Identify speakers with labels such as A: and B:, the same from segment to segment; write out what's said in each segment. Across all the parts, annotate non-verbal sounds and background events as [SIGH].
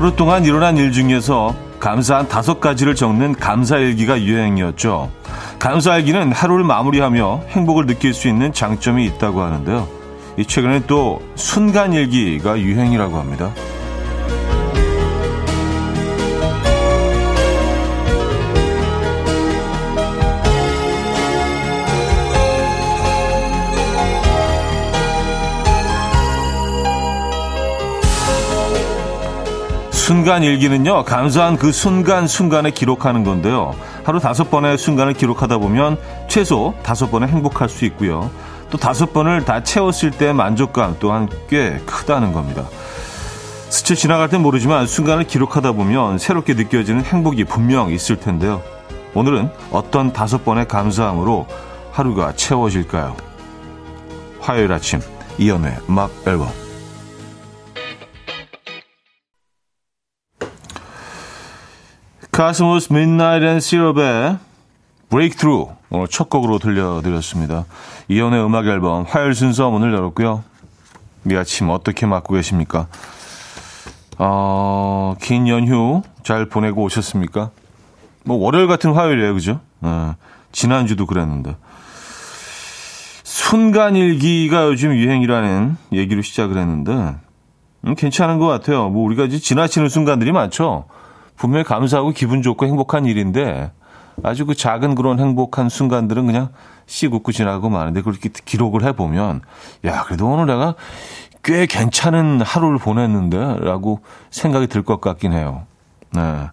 A: 하루 동안 일어난 일 중에서 감사한 다섯 가지를 적는 감사일기가 유행이었죠. 감사일기는 하루를 마무리하며 행복을 느낄 수 있는 장점이 있다고 하는데요. 이 최근에 또 순간일기가 유행이라고 합니다. 순간 일기는요, 감사한 그 순간순간에 기록하는 건데요. 하루 다섯 번의 순간을 기록하다 보면 최소 다섯 번에 행복할 수 있고요. 또 다섯 번을 다 채웠을 때 만족감 또한 꽤 크다는 겁니다. 스쳐 지나갈 땐 모르지만 순간을 기록하다 보면 새롭게 느껴지는 행복이 분명 있을 텐데요. 오늘은 어떤 다섯 번의 감사함으로 하루가 채워질까요? 화요일 아침 이연의 음악 앨범 카스모스 midnight and syrup의 Breakthrough 오늘 첫 곡으로 들려드렸습니다. 이연의 음악 앨범 화요일 순서 문을 열었고요. 이 아침 어떻게 맞고 계십니까? 어, 긴 연휴 잘 보내고 오셨습니까? 뭐 월요일 같은 화요일이에요, 그죠? 어, 지난주도 그랬는데. 순간일기가 요즘 유행이라는 얘기로 시작을 했는데 음, 괜찮은 것 같아요. 뭐 우리가 이제 지나치는 순간들이 많죠. 분명히 감사하고 기분 좋고 행복한 일인데 아주 그 작은 그런 행복한 순간들은 그냥 씩 웃고 지나고 마는데 그렇게 기록을 해보면 야 그래도 오늘 내가 꽤 괜찮은 하루를 보냈는데 라고 생각이 들 것 같긴 해요. 네.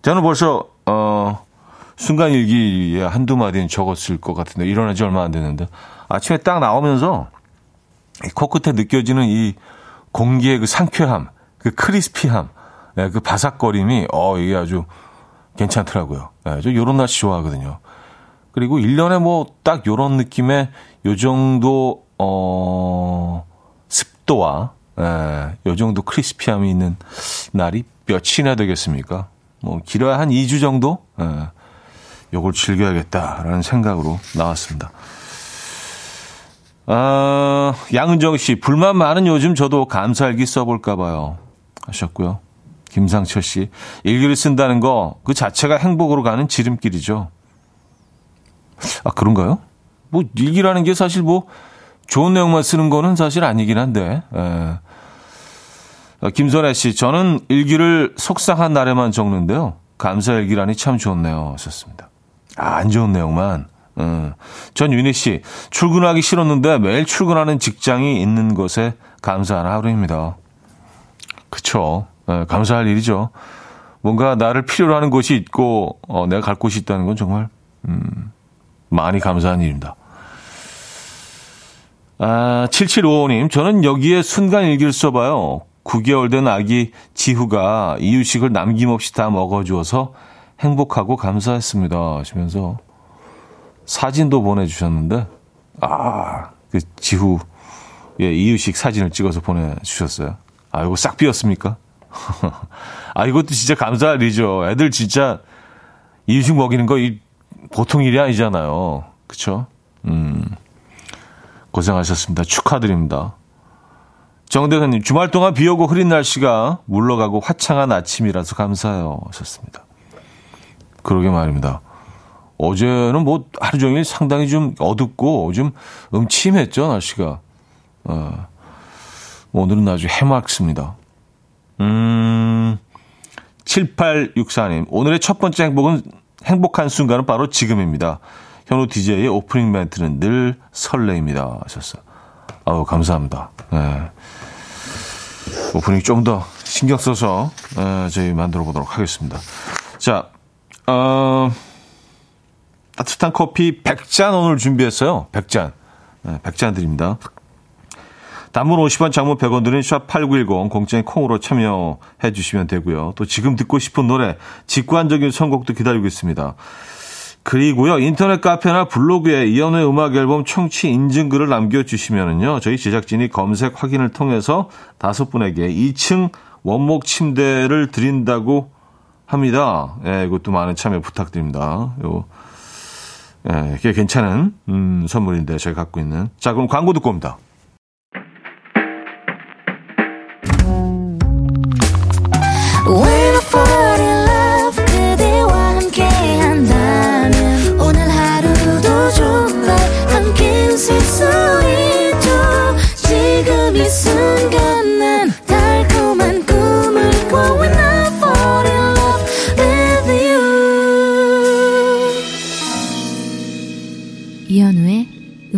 A: 저는 벌써 어 순간 일기에 한두 마디는 적었을 것 같은데 일어난 지 얼마 안 됐는데 아침에 딱 나오면서 코끝에 느껴지는 이 공기의 그 상쾌함, 그 크리스피함 네, 그 바삭거림이, 어, 이게 아주 괜찮더라고요. 네, 저 요런 날씨 좋아하거든요. 그리고 1년에 뭐 딱 요런 느낌의 요 정도, 어, 습도와, 예, 요 정도 크리스피함이 있는 날이 몇이나 되겠습니까? 뭐, 길어야 한 2주 정도? 예, 요걸 즐겨야겠다라는 생각으로 나왔습니다. 아, 양은정 씨, 불만 많은 요즘 저도 감사일기 써볼까봐요. 하셨고요. 김상철 씨. 일기를 쓴다는 거 그 자체가 행복으로 가는 지름길이죠. 아, 그런가요? 뭐, 일기라는 게 사실 뭐, 좋은 내용만 쓰는 거는 사실 아니긴 한데, 예. 아, 김선혜 씨, 저는 일기를 속상한 날에만 적는데요. 감사 일기라니 참 좋네요. 하셨습니다. 아, 안 좋은 내용만. 음. 전 윤희 씨, 출근하기 싫었는데 매일 출근하는 직장이 있는 것에 감사하는 하루입니다. 그쵸. 네, 감사할 일이죠. 뭔가 나를 필요로 하는 곳이 있고, 어, 내가 갈 곳이 있다는 건 정말, 음, 많이 감사한 일입니다. 아, 7755님, 저는 여기에 순간 일기를 써봐요. 9개월 된 아기 지후가 이유식을 남김없이 다 먹어주어서 행복하고 감사했습니다. 하시면서 사진도 보내주셨는데, 아, 그 지후, 예, 이유식 사진을 찍어서 보내주셨어요. 아, 이거 싹 비었습니까? [LAUGHS] 아, 이것도 진짜 감사할 일이죠. 애들 진짜 이유식 먹이는 거 이, 보통 일이 아니잖아요. 그쵸? 음, 고생하셨습니다. 축하드립니다. 정대현님, 주말 동안 비 오고 흐린 날씨가 물러가고 화창한 아침이라서 감사해요. 하셨습니다. 그러게 말입니다. 어제는 뭐 하루 종일 상당히 좀 어둡고 좀 음침했죠, 날씨가. 어, 오늘은 아주 해맑습니다. 음, 7864님. 오늘의 첫 번째 행복은, 행복한 순간은 바로 지금입니다. 현우 DJ의 오프닝 멘트는 늘 설레입니다. 하셨어요. 아우, 감사합니다. 네. 오프닝 좀 더 신경 써서, 네, 저희 만들어 보도록 하겠습니다. 자, 어, 따뜻한 커피 100잔 오늘 준비했어요. 100잔. 네, 100잔 드립니다. 단문 50원, 장문 100원 드는 샵8910 공짜인 콩으로 참여해 주시면 되고요. 또 지금 듣고 싶은 노래, 직관적인 선곡도 기다리고 있습니다. 그리고요, 인터넷 카페나 블로그에 이연의 음악 앨범 청취 인증글을 남겨 주시면은요, 저희 제작진이 검색 확인을 통해서 다섯 분에게 2층 원목 침대를 드린다고 합니다. 예, 이것도 많은 참여 부탁드립니다. 요, 예, 꽤 괜찮은, 음, 선물인데, 저희 갖고 있는. 자, 그럼 광고 듣고 옵니다.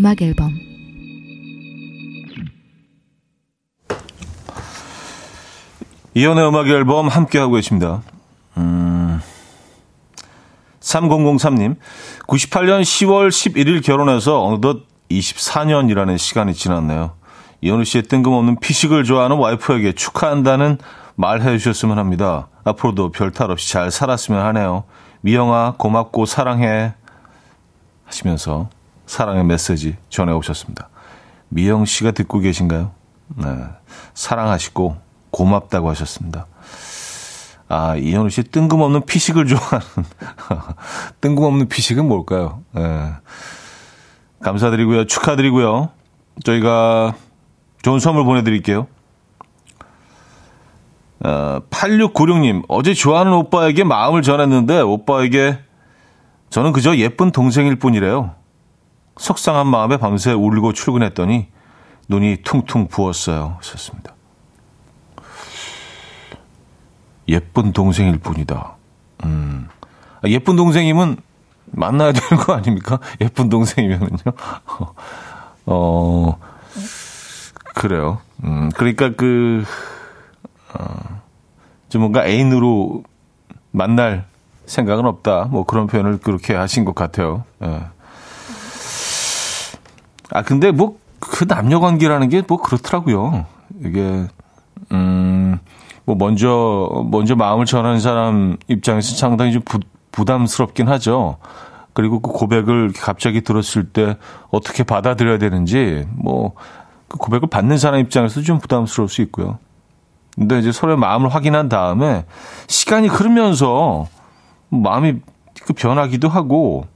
B: 음악 앨범
A: 이연의 음악 앨범 함께하고 계십니다. 음, 3003님, 98년 10월 11일 결혼해서 어느덧 24년이라는 시간이 지났네요. 이현우 씨의 뜬금없는 피식을 좋아하는 와이프에게 축하한다는 말 해주셨으면 합니다. 앞으로도 별탈 없이 잘 살았으면 하네요. 미영아, 고맙고 사랑해. 하시면서 사랑의 메시지 전해 오셨습니다. 미영 씨가 듣고 계신가요? 네. 사랑하시고 고맙다고 하셨습니다. 아, 이현우 씨 뜬금없는 피식을 좋아하는 [LAUGHS] 뜬금없는 피식은 뭘까요? 네. 감사드리고요. 축하드리고요. 저희가 좋은 선물 보내드릴게요. 어, 8696님, 어제 좋아하는 오빠에게 마음을 전했는데 오빠에게 저는 그저 예쁜 동생일 뿐이래요. 속상한 마음에 밤새 울고 출근했더니 눈이 퉁퉁 부었어요. 하셨습니다. 예쁜 동생일 뿐이다. 음. 아, 예쁜 동생이면 만나야 되는 거 아닙니까? 예쁜 동생이면은요. [LAUGHS] 어, 그래요. 음, 그러니까 그, 어, 좀 뭔가 애인으로 만날 생각은 없다. 뭐 그런 표현을 그렇게 하신 것 같아요. 예. 아, 근데 뭐, 그 남녀 관계라는 게 뭐 그렇더라고요. 이게, 음, 뭐 먼저, 먼저 마음을 전하는 사람 입장에서 상당히 좀 부, 부담스럽긴 하죠. 그리고 그 고백을 갑자기 들었을 때 어떻게 받아들여야 되는지, 뭐, 그 고백을 받는 사람 입장에서 좀 부담스러울 수 있고요. 근데 이제 서로의 마음을 확인한 다음에 시간이 흐르면서 마음이 그 변하기도 하고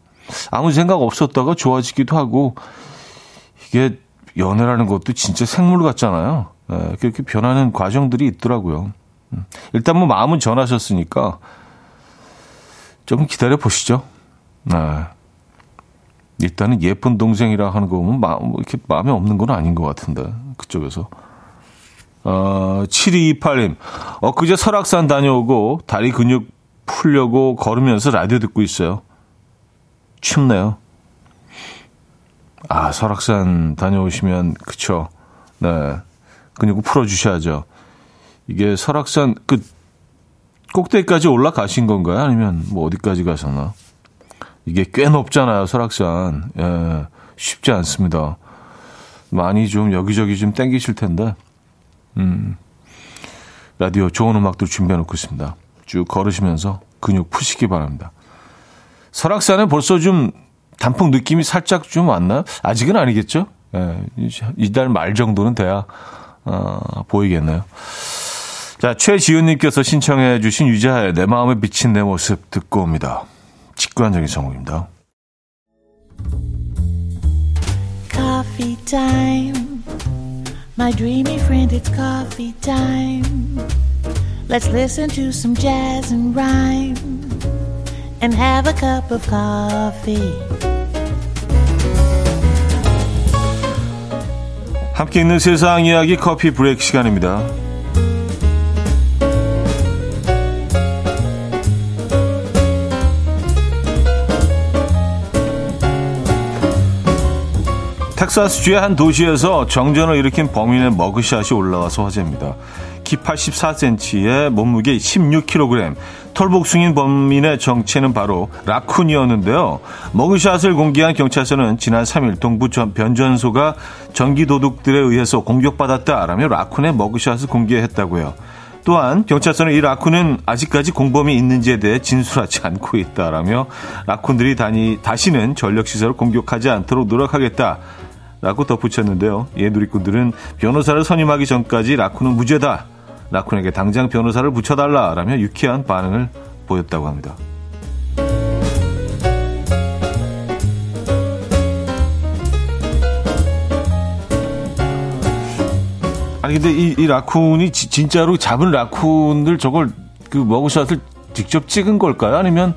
A: 아무 생각 없었다가 좋아지기도 하고 이게 연애라는 것도 진짜 생물 같잖아요. 예, 그렇게 변하는 과정들이 있더라고요. 음, 일단 뭐 마음은 전하셨으니까 좀 기다려 보시죠. 네. 일단은 예쁜 동생이라 하는 거 보면 마음, 뭐 이렇게 마음에 없는 건 아닌 것 같은데, 그쪽에서. 어, 7228님, 엊그제 설악산 다녀오고 다리 근육 풀려고 걸으면서 라디오 듣고 있어요. 춥네요. 아, 설악산 다녀오시면, 그쵸. 네. 근육 풀어주셔야죠. 이게 설악산, 그, 꼭대기까지 올라가신 건가요? 아니면 뭐 어디까지 가셨나? 이게 꽤 높잖아요, 설악산. 예, 쉽지 않습니다. 많이 좀 여기저기 좀 땡기실 텐데, 음, 라디오 좋은 음악도 준비해 놓고 있습니다. 쭉 걸으시면서 근육 푸시기 바랍니다. 설악산에 벌써 좀 단풍 느낌이 살짝 좀 왔나요? 아직은 아니겠죠? 예, 이달 말 정도는 돼야, 어, 보이겠네요. 자, 최지훈님께서 신청해 주신 유자의 내 마음에 비친 내 모습 듣고 옵니다. 직관적인 성공입니다.
C: Coffee time. My dreamy friend, it's coffee time. Let's listen to some jazz and rhyme and have a cup of coffee.
A: 함께 있는 세상 이야기 커피 브레이크 시간입니다. 텍사스주의 한 도시에서 정전을 일으킨 범인의 머그샷이 올라와서 화제입니다. 키 84cm에 몸무게 16kg, 털복숭인 범인의 정체는 바로 라쿤이었는데요. 머그샷을 공개한 경찰서는 지난 3일 동부 변전소가 전기도둑들에 의해서 공격받았다라며 라쿤의 머그샷을 공개했다고요. 또한 경찰서는 이 라쿤은 아직까지 공범이 있는지에 대해 진술하지 않고 있다라며 라쿤들이 다니, 다시는 전력시설을 공격하지 않도록 노력하겠다. 라고 덧붙였는데요. 이 누리꾼들은 변호사를 선임하기 전까지 라쿤은 무죄다. 라쿤에게 당장 변호사를 붙여달라라며 유쾌한 반응을 보였다고 합니다. 아니 근데 이, 이 라쿤이 지, 진짜로 잡은 라쿤들 저걸 그 머그샷을 직접 찍은 걸까요? 아니면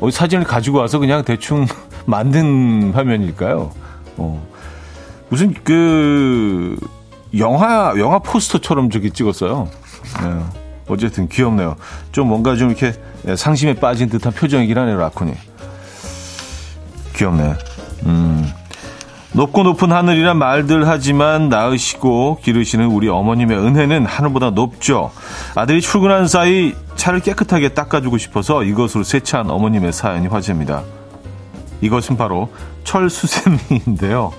A: 어디 사진을 가지고 와서 그냥 대충 [LAUGHS] 만든 화면일까요? 어. 무슨 그 영화 영화 포스터처럼 저기 찍었어요. 네. 어쨌든 귀엽네요. 좀 뭔가 좀 이렇게 상심에 빠진 듯한 표정이긴 하네요, 라쿤이. 귀엽네. 음. 높고 높은 하늘이란 말들 하지만 낳으시고 기르시는 우리 어머님의 은혜는 하늘보다 높죠. 아들이 출근한 사이 차를 깨끗하게 닦아주고 싶어서 이것으로 세차한 어머님의 사연이 화제입니다. 이것은 바로 철수세미인데요.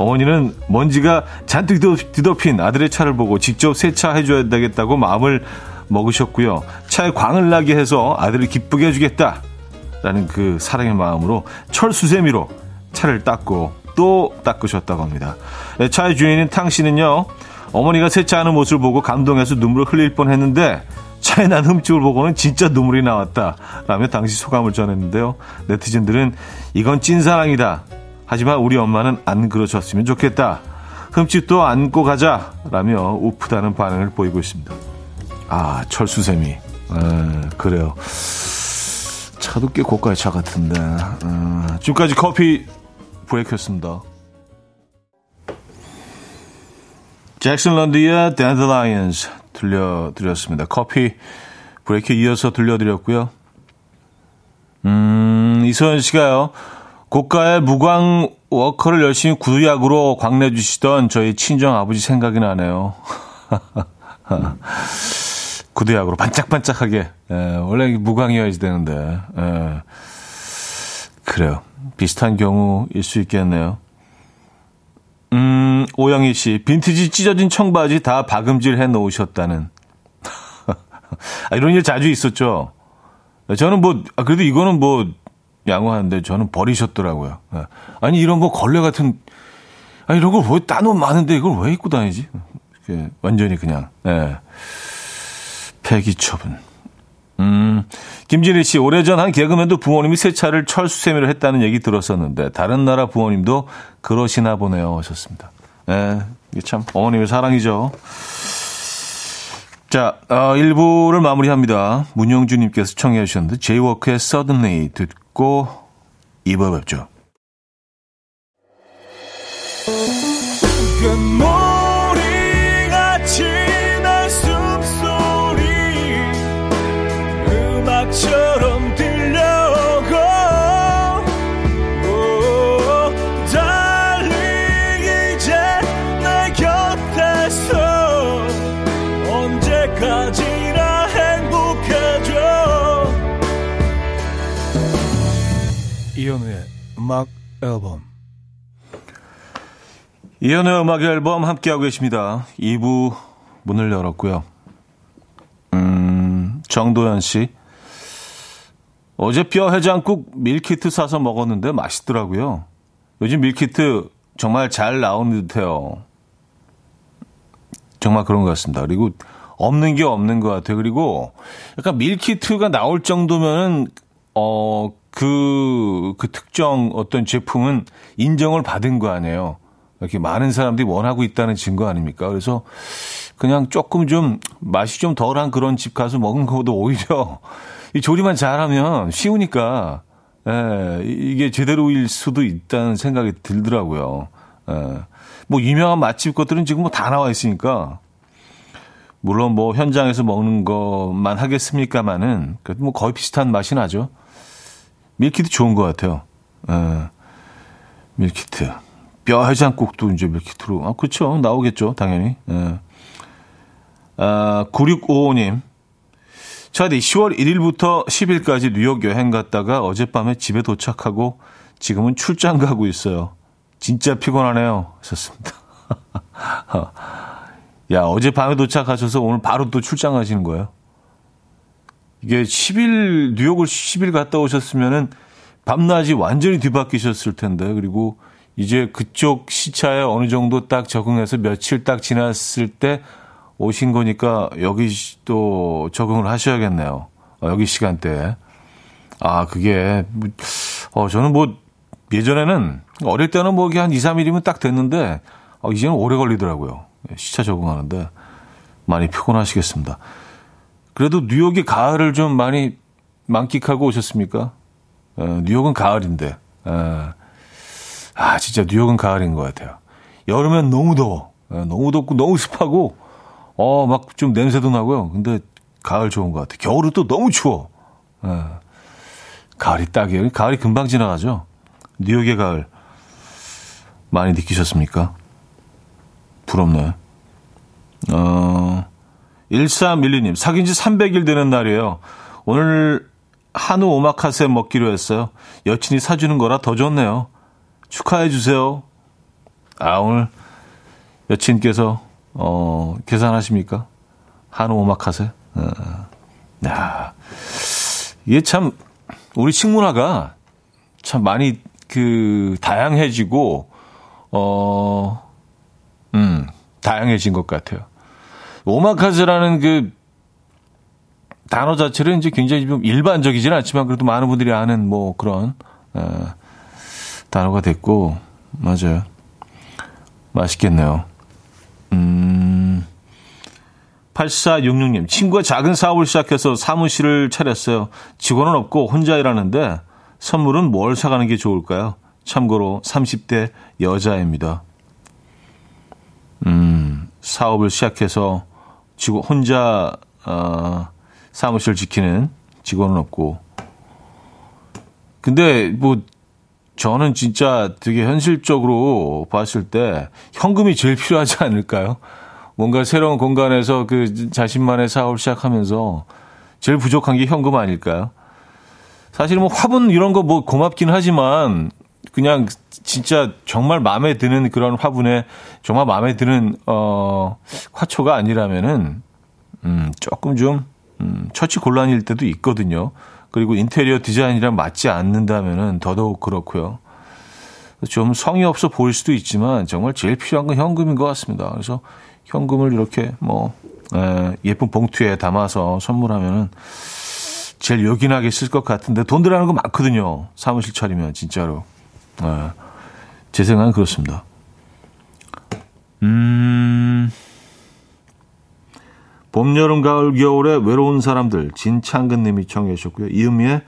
A: 어머니는 먼지가 잔뜩 뒤덮인 아들의 차를 보고 직접 세차해줘야 되겠다고 마음을 먹으셨고요. 차에 광을 나게 해서 아들을 기쁘게 해주겠다. 라는 그 사랑의 마음으로 철수세미로 차를 닦고 또 닦으셨다고 합니다. 네, 차의 주인인 탕 씨는요, 어머니가 세차하는 모습을 보고 감동해서 눈물을 흘릴 뻔 했는데, 차에 난 흠집을 보고는 진짜 눈물이 나왔다. 라며 당시 소감을 전했는데요. 네티즌들은 이건 찐사랑이다. 하지만 우리 엄마는 안 그러셨으면 좋겠다. 흠집도 안고 가자. 라며 우프다는 반응을 보이고 있습니다. 아, 철수세미. 에, 그래요. 차도 꽤 고가의 차 같은데. 에, 지금까지 커피 브레이크였습니다. 잭슨 런드의 Dandelions 들려드렸습니다. 커피 브레이크 이어서 들려드렸고요. 음, 이소연 씨가요. 고가의 무광 워커를 열심히 구두약으로 광내 주시던 저희 친정 아버지 생각이 나네요. [LAUGHS] 구두약으로 반짝반짝하게. 예, 원래 무광이어야지 되는데. 예. 그래요. 비슷한 경우일 수 있겠네요. 음, 오영희 씨, 빈티지 찢어진 청바지 다 박음질 해 놓으셨다는. [LAUGHS] 아, 이런 일 자주 있었죠. 저는 뭐, 아, 그래도 이거는 뭐, 양호한데 저는 버리셨더라고요. 예. 아니, 이런 거 걸레 같은, 아, 이런 걸 왜 따놓으면 많은데 이걸 왜 입고 다니지? 완전히 그냥, 예. 폐기 처분. 음, 김진희 씨, 오래전 한 개그맨도 부모님이 세차를 철수세미로 했다는 얘기 들었었는데, 다른 나라 부모님도 그러시나 보네요. 하셨습니다. 예, 이게 참 어머님의 사랑이죠. 자, 어, 1부를 마무리합니다. 문영주님께서 청해 주셨는데, 제이워크의 Suddenly 듣고 2부 뵙죠. 이현우의 음악 앨범 이현우의 음악 앨범 함께하고 계십니다. 2부 문을 열었고요. 음, 정도현 씨. 어제 뼈 해장국 밀키트 사서 먹었는데 맛있더라고요. 요즘 밀키트 정말 잘 나오는 듯해요. 정말 그런 것 같습니다. 그리고 없는 게 없는 것 같아요. 그리고 약간 밀키트가 나올 정도면은 어 그, 그 특정 어떤 제품은 인정을 받은 거 아니에요. 이렇게 많은 사람들이 원하고 있다는 증거 아닙니까? 그래서 그냥 조금 좀 맛이 좀 덜한 그런 집 가서 먹은 것보다 오히려 [LAUGHS] 이 조리만 잘하면 쉬우니까 예, 이게 제대로일 수도 있다는 생각이 들더라고요. 예. 뭐 유명한 맛집 것들은 지금 뭐 다 나와 있으니까 물론 뭐 현장에서 먹는 것만 하겠습니까마는 그래도 뭐 거의 비슷한 맛이 나죠. 밀키트 좋은 것 같아요. 에, 밀키트. 뼈 해장국도 이제 밀키트로. 아, 그쵸. 나오겠죠. 당연히. 에. 아, 9655님. 차디 10월 1일부터 10일까지 뉴욕 여행 갔다가 어젯밤에 집에 도착하고 지금은 출장 가고 있어요. 진짜 피곤하네요. 하셨습니다. [LAUGHS] 야, 어젯밤에 도착하셔서 오늘 바로 또 출장 가시는 거예요? 이게 10일, 뉴욕을 10일 갔다 오셨으면은 밤낮이 완전히 뒤바뀌셨을 텐데, 그리고 이제 그쪽 시차에 어느 정도 딱 적응해서 며칠 딱 지났을 때 오신 거니까 여기 또 적응을 하셔야겠네요. 어, 여기 시간대에. 아, 그게, 뭐, 어, 저는 뭐, 예전에는, 어릴 때는 뭐, 한 2, 3일이면 딱 됐는데, 어, 이제는 오래 걸리더라고요. 시차 적응하는데. 많이 피곤하시겠습니다. 그래도 뉴욕이 가을을 좀 많이 만끽하고 오셨습니까? 어, 뉴욕은 가을인데. 어, 아, 진짜 뉴욕은 가을인 것 같아요. 여름엔 너무 더워. 예, 너무 덥고 너무 습하고 어 막 좀 냄새도 나고요. 근데 가을 좋은 것 같아요. 겨울은 또 너무 추워. 예. 가을이 딱이에요. 가을이 금방 지나가죠. 뉴욕의 가을 많이 느끼셨습니까? 부럽네. 어, 1312님, 사귄 지 300일 되는 날이에요. 오늘 한우 오마카세 먹기로 했어요. 여친이 사주는 거라 더 좋네요. 축하해 주세요. 아, 오늘 여친께서, 어, 계산하십니까? 한우 오마카세? 어, 야, 이게 참, 우리 식문화가 참 많이 그, 다양해지고, 어, 음, 다양해진 것 같아요. 오마카세라는 그 단어 자체는 이제 굉장히 좀 일반적이지는 않지만 그래도 많은 분들이 아는 뭐 그런 어, 단어가 됐고 맞아요. 맛있겠네요. 음. 8466님, 친구가 작은 사업을 시작해서 사무실을 차렸어요. 직원은 없고 혼자 일하는데 선물은 뭘 사가는 게 좋을까요? 참고로 30대 여자입니다. 음, 사업을 시작해서 직원 혼자 어, 사무실 지키는 직원은 없고. 근데 뭐 저는 진짜 되게 현실적으로 봤을 때 현금이 제일 필요하지 않을까요? 뭔가 새로운 공간에서 그 자신만의 사업을 시작하면서 제일 부족한 게 현금 아닐까요? 사실 뭐 화분 이런 거 뭐 고맙긴 하지만 그냥 진짜 정말 마음에 드는 그런 화분에 정말 마음에 드는 어 화초가 아니라면은 음 조금 좀 음, 처치 곤란일 때도 있거든요. 그리고 인테리어 디자인이랑 맞지 않는다면은 더더욱 그렇고요. 좀 성의 없어 보일 수도 있지만 정말 제일 필요한 건 현금인 것 같습니다. 그래서 현금을 이렇게 뭐 에, 예쁜 봉투에 담아서 선물하면은 제일 요긴하게 쓸 것 같은데 돈 들어가는 거 많거든요. 사무실 차리면 진짜로. 에, 제 생각은 그렇습니다. 음. 봄, 여름, 가을, 겨울에 외로운 사람들 진창근 님이 청해 주셨고요. 이음미의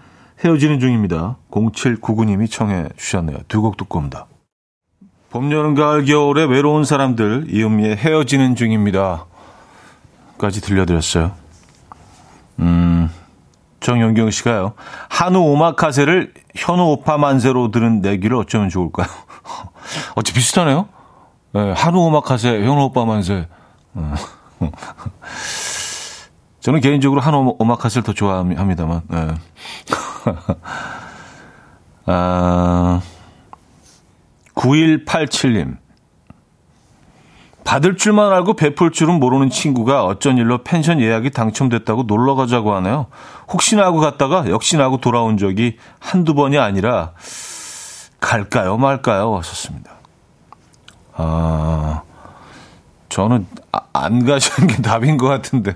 A: 헤어지는 중입니다. 0799님이 청해 주셨네요. 두 곡 듣고 옵니다. 봄, 여름, 가을, 겨울에 외로운 사람들 이음미의 헤어지는 중입니다. 까지 들려드렸어요. 음, 정영경 씨가요. 한우 오마카세를 현우 오파 만세로 들은 내기를 어쩌면 좋을까요? [LAUGHS] 어찌 비슷하네요? 네, 한우 오마카세, 현우 오빠 만세. 어. [LAUGHS] 저는 개인적으로 한우 오마카세를 더 좋아합니다만. 네. [LAUGHS] 아, 9187님. 받을 줄만 알고 베풀 줄은 모르는 친구가 어쩐 일로 펜션 예약이 당첨됐다고 놀러 가자고 하네요. 혹시나 하고 갔다가 역시나 하고 돌아온 적이 한두 번이 아니라 갈까요 말까요 왔었습니다. 아, 저는 아, 안 가시는 게 답인 것 같은데요.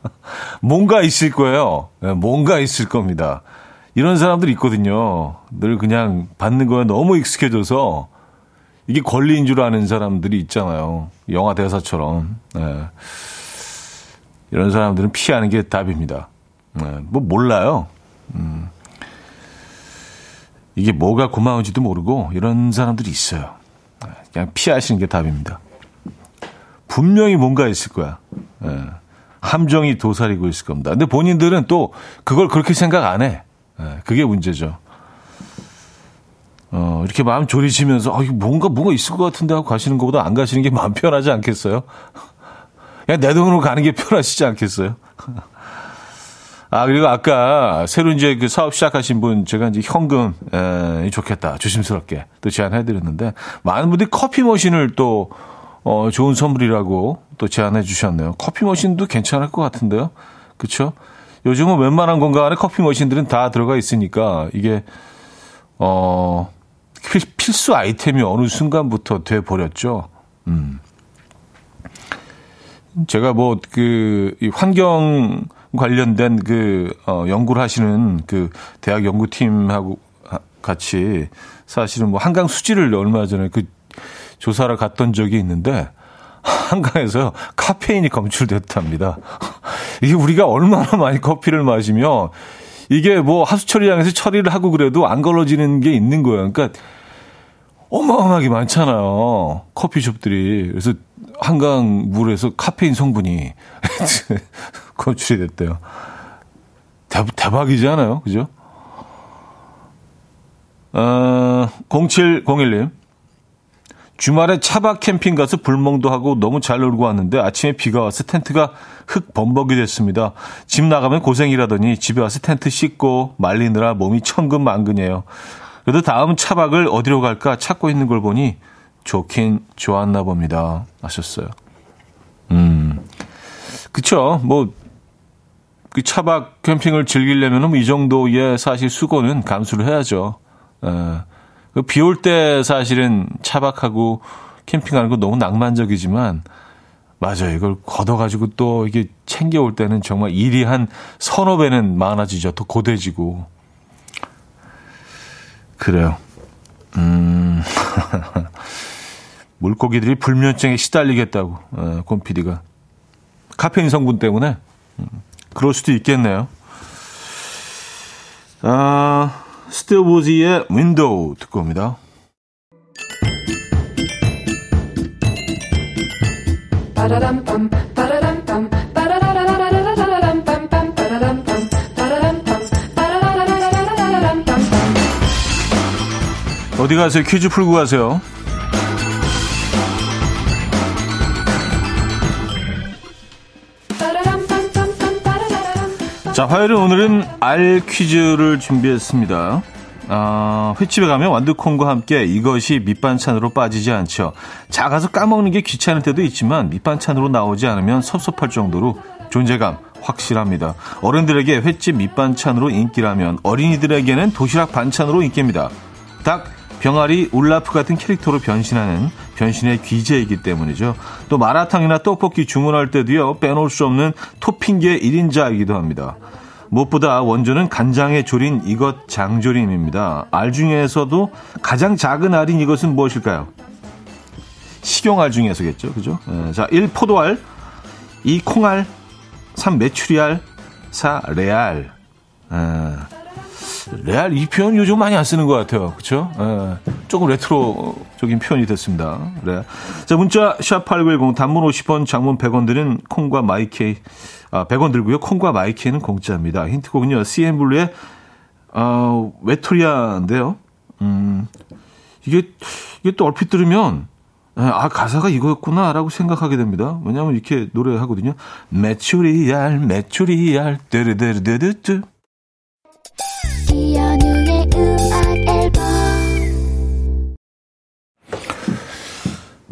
A: [LAUGHS] 뭔가 있을 거예요. 네, 뭔가 있을 겁니다. 이런 사람들 있거든요. 늘 그냥 받는 거에 너무 익숙해져서 이게 권리인 줄 아는 사람들이 있잖아요. 영화 대사처럼. 네. 이런 사람들은 피하는 게 답입니다. 네. 뭐 몰라요. 음. 이게 뭐가 고마운지도 모르고 이런 사람들이 있어요. 네. 그냥 피하시는 게 답입니다. 분명히 뭔가 있을 거야. 네. 함정이 도사리고 있을 겁니다. 근데 본인들은 또 그걸 그렇게 생각 안 해. 네. 그게 문제죠. 어, 이렇게 마음 졸이시면서, 아, 뭔가, 뭔가 있을 것 같은데 하고 가시는 것보다 안 가시는 게 마음 편하지 않겠어요? 그냥 내 돈으로 가는 게 편하시지 않겠어요? 아, 그리고 아까 새로 이제 그 사업 시작하신 분, 제가 이제 현금, 에, 좋겠다. 조심스럽게 또 제안해드렸는데, 많은 분들이 커피 머신을 또, 어, 좋은 선물이라고 또 제안해 주셨네요. 커피 머신도 괜찮을 것 같은데요? 그쵸? 요즘은 웬만한 공간에 커피 머신들은 다 들어가 있으니까, 이게, 어, 필수 아이템이 어느 순간부터 돼 버렸죠. 음. 제가 뭐 그 환경 관련된 그 어, 연구를 하시는 그 대학 연구팀하고 같이 사실은 뭐 한강 수질을 얼마 전에 그 조사를 갔던 적이 있는데 [LAUGHS] 한강에서 카페인이 검출됐답니다. [LAUGHS] 이게 우리가 얼마나 많이 커피를 마시면 이게 뭐 하수 처리장에서 처리를 하고 그래도 안 걸러지는 게 있는 거예요. 그러니까 어마어마하게 많잖아요. 커피숍들이. 그래서 한강 물에서 카페인 성분이 [LAUGHS] 검출이 됐대요. 대, 대박이지 않아요? 그죠? 어, 0701님. 주말에 차박 캠핑 가서 불멍도 하고 너무 잘 놀고 왔는데 아침에 비가 와서 텐트가 흙 범벅이 됐습니다. 집 나가면 고생이라더니 집에 와서 텐트 씻고 말리느라 몸이 천근만근해요. 그래도 다음 차박을 어디로 갈까 찾고 있는 걸 보니 좋긴 좋았나 봅니다. 하셨어요. 음, 그쵸. 뭐, 그 차박 캠핑을 즐기려면 이 정도의 사실 수고는 감수를 해야죠. 그 비 올 때 사실은 차박하고 캠핑하는 거 너무 낭만적이지만 맞아요. 이걸 걷어가지고 또 이게 챙겨올 때는 정말 일이 한 서너 배는 많아지죠. 더 고대지고. 그래요. 음. [LAUGHS] 물고기들이 불면증에 시달리겠다고, 어, 곰피디가. 카페인 성분 때문에. 음, 그럴 수도 있겠네요. 아, 스티브지의 Window 듣고 옵니다. 어디 가세요? 퀴즈 풀고 가세요. 자, 화요일은 오늘은 알 퀴즈를 준비했습니다. 아, 횟집에 가면 완두콩과 함께 이것이 밑반찬으로 빠지지 않죠. 작아서 까먹는 게 귀찮을 때도 있지만 밑반찬으로 나오지 않으면 섭섭할 정도로 존재감 확실합니다. 어른들에게 횟집 밑반찬으로 인기라면 어린이들에게는 도시락 반찬으로 인기입니다. 닭, 병아리, 울라프 같은 캐릭터로 변신하는 변신의 귀재이기 때문이죠. 또 마라탕이나 떡볶이 주문할 때도요, 빼놓을 수 없는 토핑계 1인자이기도 합니다. 무엇보다 원조는 간장에 졸인 이것 장조림입니다. 알 중에서도 가장 작은 알인 이것은 무엇일까요? 식용알 중에서겠죠. 그죠? 예, 자, 1. 포도알 2. 콩알 3. 메추리알 4. 레알 예. 레알 이 표현 요즘 많이 안 쓰는 것 같아요. 그렇죠? 예, 조금 레트로적인 표현이 됐습니다. 네. 자, 문자 샵8910 단문 50원, 장문 100원 드는 콩과 마이케이 아, 100원 들고요. 콩과 마이케이는 공짜입니다. 힌트곡은요. CN블루의 어, 외톨이야인데요. 음. 이게 이게 또 얼핏 들으면 아, 가사가 이거였구나라고 생각하게 됩니다. 왜냐하면 이렇게 노래하거든요. 메추리알, 메추리알. 이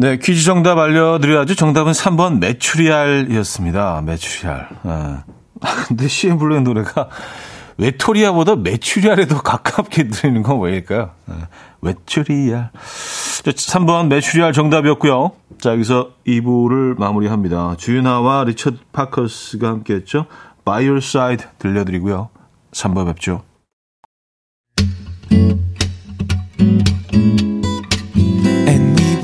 A: 네, 퀴즈 정답 알려드려야죠. 정답은 3번 메추리알이었습니다. 메추리알. 아, 근데 CN블루의 노래가 외토리아보다 메추리알에 더 가깝게 들리는 건 왜일까요? 아, 외추리알. 3번 메추리알 정답이었고요. 자, 여기서 2부를 마무리합니다. 주윤아와 리처드 파커스가 함께했죠. By Your Side 들려드리고요. 3번 뵙죠.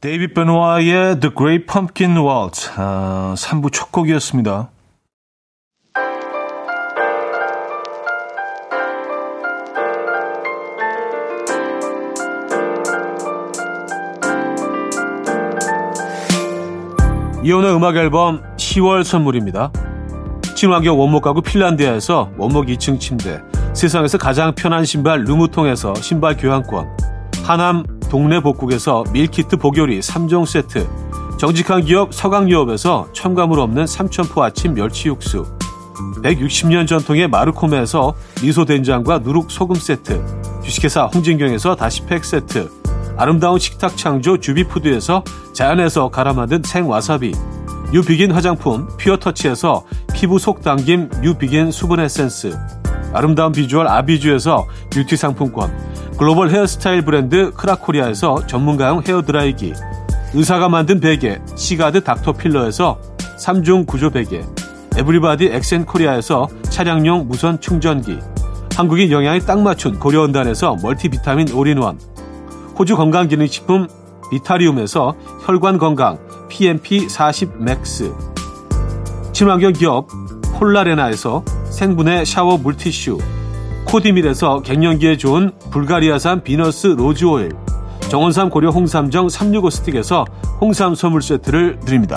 A: 데이비 베노아의 The Great Pumpkin Waltz 아, 3부 첫 곡이었습니다. 이현우의 음악 앨범 10월 선물입니다. 친환경 원목 가구 핀란드에서 원목 2층 침대, 세상에서 가장 편한 신발 르무통에서 신발 교환권, 하남 동네 복국에서 밀키트 복요리 3종 세트, 정직한 기업 서강유업에서 첨가물 없는 삼천포 아침 멸치 육수, 160년 전통의 마르코메에서 미소된장과 누룩소금 세트, 주식회사 홍진경에서 다시팩 세트, 아름다운 식탁 창조 주비푸드에서 자연에서 갈아 만든 생와사비, 뉴비긴 화장품 피어터치에서 피부 속 당김 뉴비긴 수분 에센스, 아름다운 비주얼 아비주에서 뷰티 상품권, 글로벌 헤어스타일 브랜드 크라코리아에서 전문가용 헤어드라이기, 의사가 만든 베개 시가드 닥터필러에서 3중 구조 베개, 에브리바디 엑센코리아에서
D: 차량용 무선 충전기, 한국인 영양에 딱 맞춘 고려원단에서 멀티비타민 올인원, 호주 건강기능식품 비타리움에서 혈관 건강 PMP40 맥스, 친환경 기업 폴라레나에서 생분해 샤워 물티슈, 코디밀에서 갱년기에 좋은 불가리아산 비너스 로즈 오일, 정원삼 고려 홍삼정 365 스틱에서 홍삼 선물 세트를 드립니다.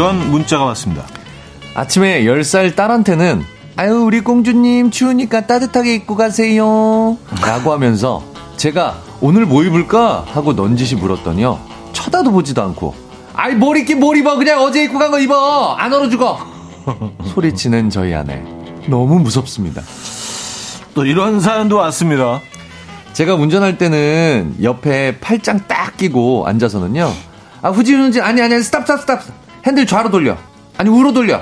A: 이런 문자가 왔습니다.
E: 아침에 10살 딸한테는 아유 우리 공주님 추우니까 따뜻하게 입고 가세요. 라고 하면서 제가 오늘 뭐 입을까? 하고 넌지시 물었더니요. 쳐다도 보지도 않고. 아이 뭘 입긴 뭘 입어? 그냥 어제 입고 간 거 입어. 안 얼어 죽어. [LAUGHS] 소리치는 저희 아내. 너무 무섭습니다.
A: 또 이런 사연도 왔습니다.
E: 제가 운전할 때는 옆에 팔짱 딱 끼고 앉아서는요. 아, 후진, 후진, 아니, 아니, 스탑, 스탑, 스탑. 핸들 좌로 돌려. 아니, 우로 돌려.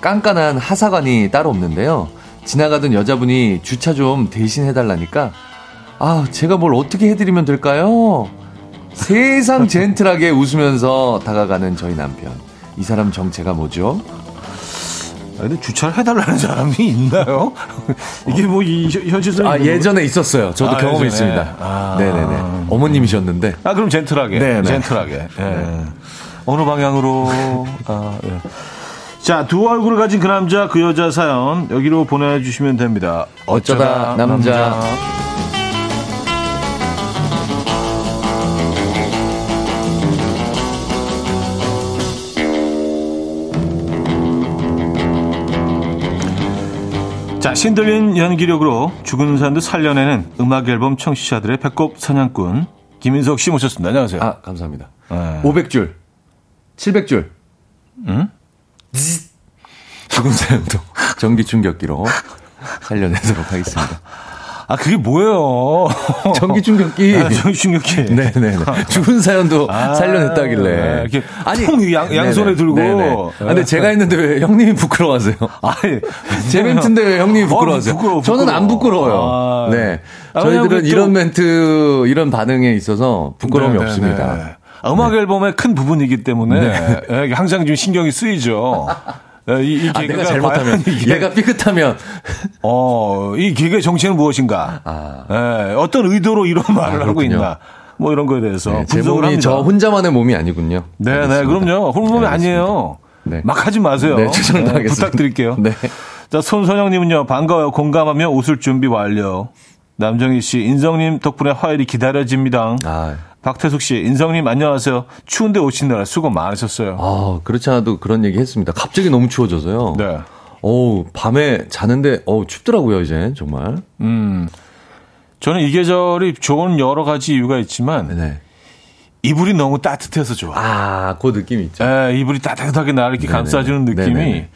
E: 깐깐한 하사관이 따로 없는데요. 지나가던 여자분이 주차 좀 대신 해달라니까. 아, 제가 뭘 어떻게 해드리면 될까요? 세상 gentle하게 웃으면서 다가가는 저희 남편. 이 사람 정체가 뭐죠?
A: 아, 근데 주차를 해달라는 사람이 있나요? [LAUGHS] 이게 뭐, 이, 현실적인.
E: 아, 예전에 있었어요. 저도
A: 아,
E: 경험이
A: 예전에?
E: 있습니다.
A: 아.
E: 네네네. 어머님이셨는데.
A: 아, 그럼 젠틀하게.
E: 네, 네.
A: 젠틀하게. 예. 어느 방향으로. 아, 예. 자, 두 얼굴을 가진 그 남자, 그 여자 사연 여기로 보내주시면 됩니다.
E: 어쩌다 남자.
A: 자, 신들린 연기력으로 죽은 사람들 살려내는 음악 앨범 청취자들의 배꼽 사냥꾼 김인석 씨 모셨습니다. 안녕하세요.
E: 아, 감사합니다.
A: 네.
E: 500줄, 700줄.
A: 응?
E: 죽은 사연도 [LAUGHS] 전기 충격기로 살려내도록 하겠습니다.
A: 아, 그게 뭐예요? [LAUGHS]
E: 전기 충격기.
A: 아, 전기 충격기.
E: 네네네. [LAUGHS] 죽은 사연도
A: 아,
E: 살려냈다길래.
A: 네, 이렇게 통 양- 양손에 들고.
E: 네네. 아, 근데 제가 했는데 왜 형님이 부끄러워하세요?
A: 아니,
E: 제 멘트인데 왜 형님이 부끄러워하세요?
A: 어, 부끄러워,
E: 저는 안
A: 부끄러워.
E: 부끄러워요.
A: 아.
E: 네.
A: 아,
E: 저희들은
A: 또-
E: 이런 멘트, 이런 반응에 있어서 부끄러움이
A: 네, 네,
E: 없습니다.
A: 네. 아, 음악 앨범의 큰 부분이기 때문에
E: 네.
A: 예, 항상 좀 신경이 쓰이죠. 예, 이, 이
E: 아, 내가 잘못하면,
A: 이게-
E: 얘가 삐끗하면,
A: 어, 이 개그의 정체는 무엇인가?
E: 아.
A: 예, 어떤 의도로 이런 말을 하고
E: 그렇군요.
A: 있나? 뭐 이런 거에 대해서
E: 네, 제
A: 분석을
E: 몸이
A: 합니다.
E: 저 혼자만의 몸이 아니군요.
A: 네, 네. 그럼요. 홀몸이
E: 네,
A: 아니에요.
E: 네.
A: 막 하지 마세요.
E: 네, 다하겠습니다.
A: 부탁드릴게요.
E: 네.
A: 자, 손선영님은요, 반가워요. 공감하며 웃을 준비 완료. 남정희 씨, 인성님 덕분에 화요일이 기다려집니다.
E: 아,
A: 박태숙 씨, 인성님 안녕하세요. 추운데 오시느라 수고 많으셨어요.
E: 아, 그렇지 않아도 그런 얘기 했습니다. 갑자기 너무 추워져서요.
A: 네.
E: 어우, 밤에 자는데, 어우, 춥더라고요, 이제, 정말.
A: 음. 저는 이 계절이 좋은 여러 가지 이유가 있지만
E: 네.
A: 이불이 너무 따뜻해서 좋아.
E: 아, 그 느낌 있죠.
A: 에, 이불이 따뜻하게 나를 이렇게
E: 네네.
A: 감싸주는 느낌이
E: 네네.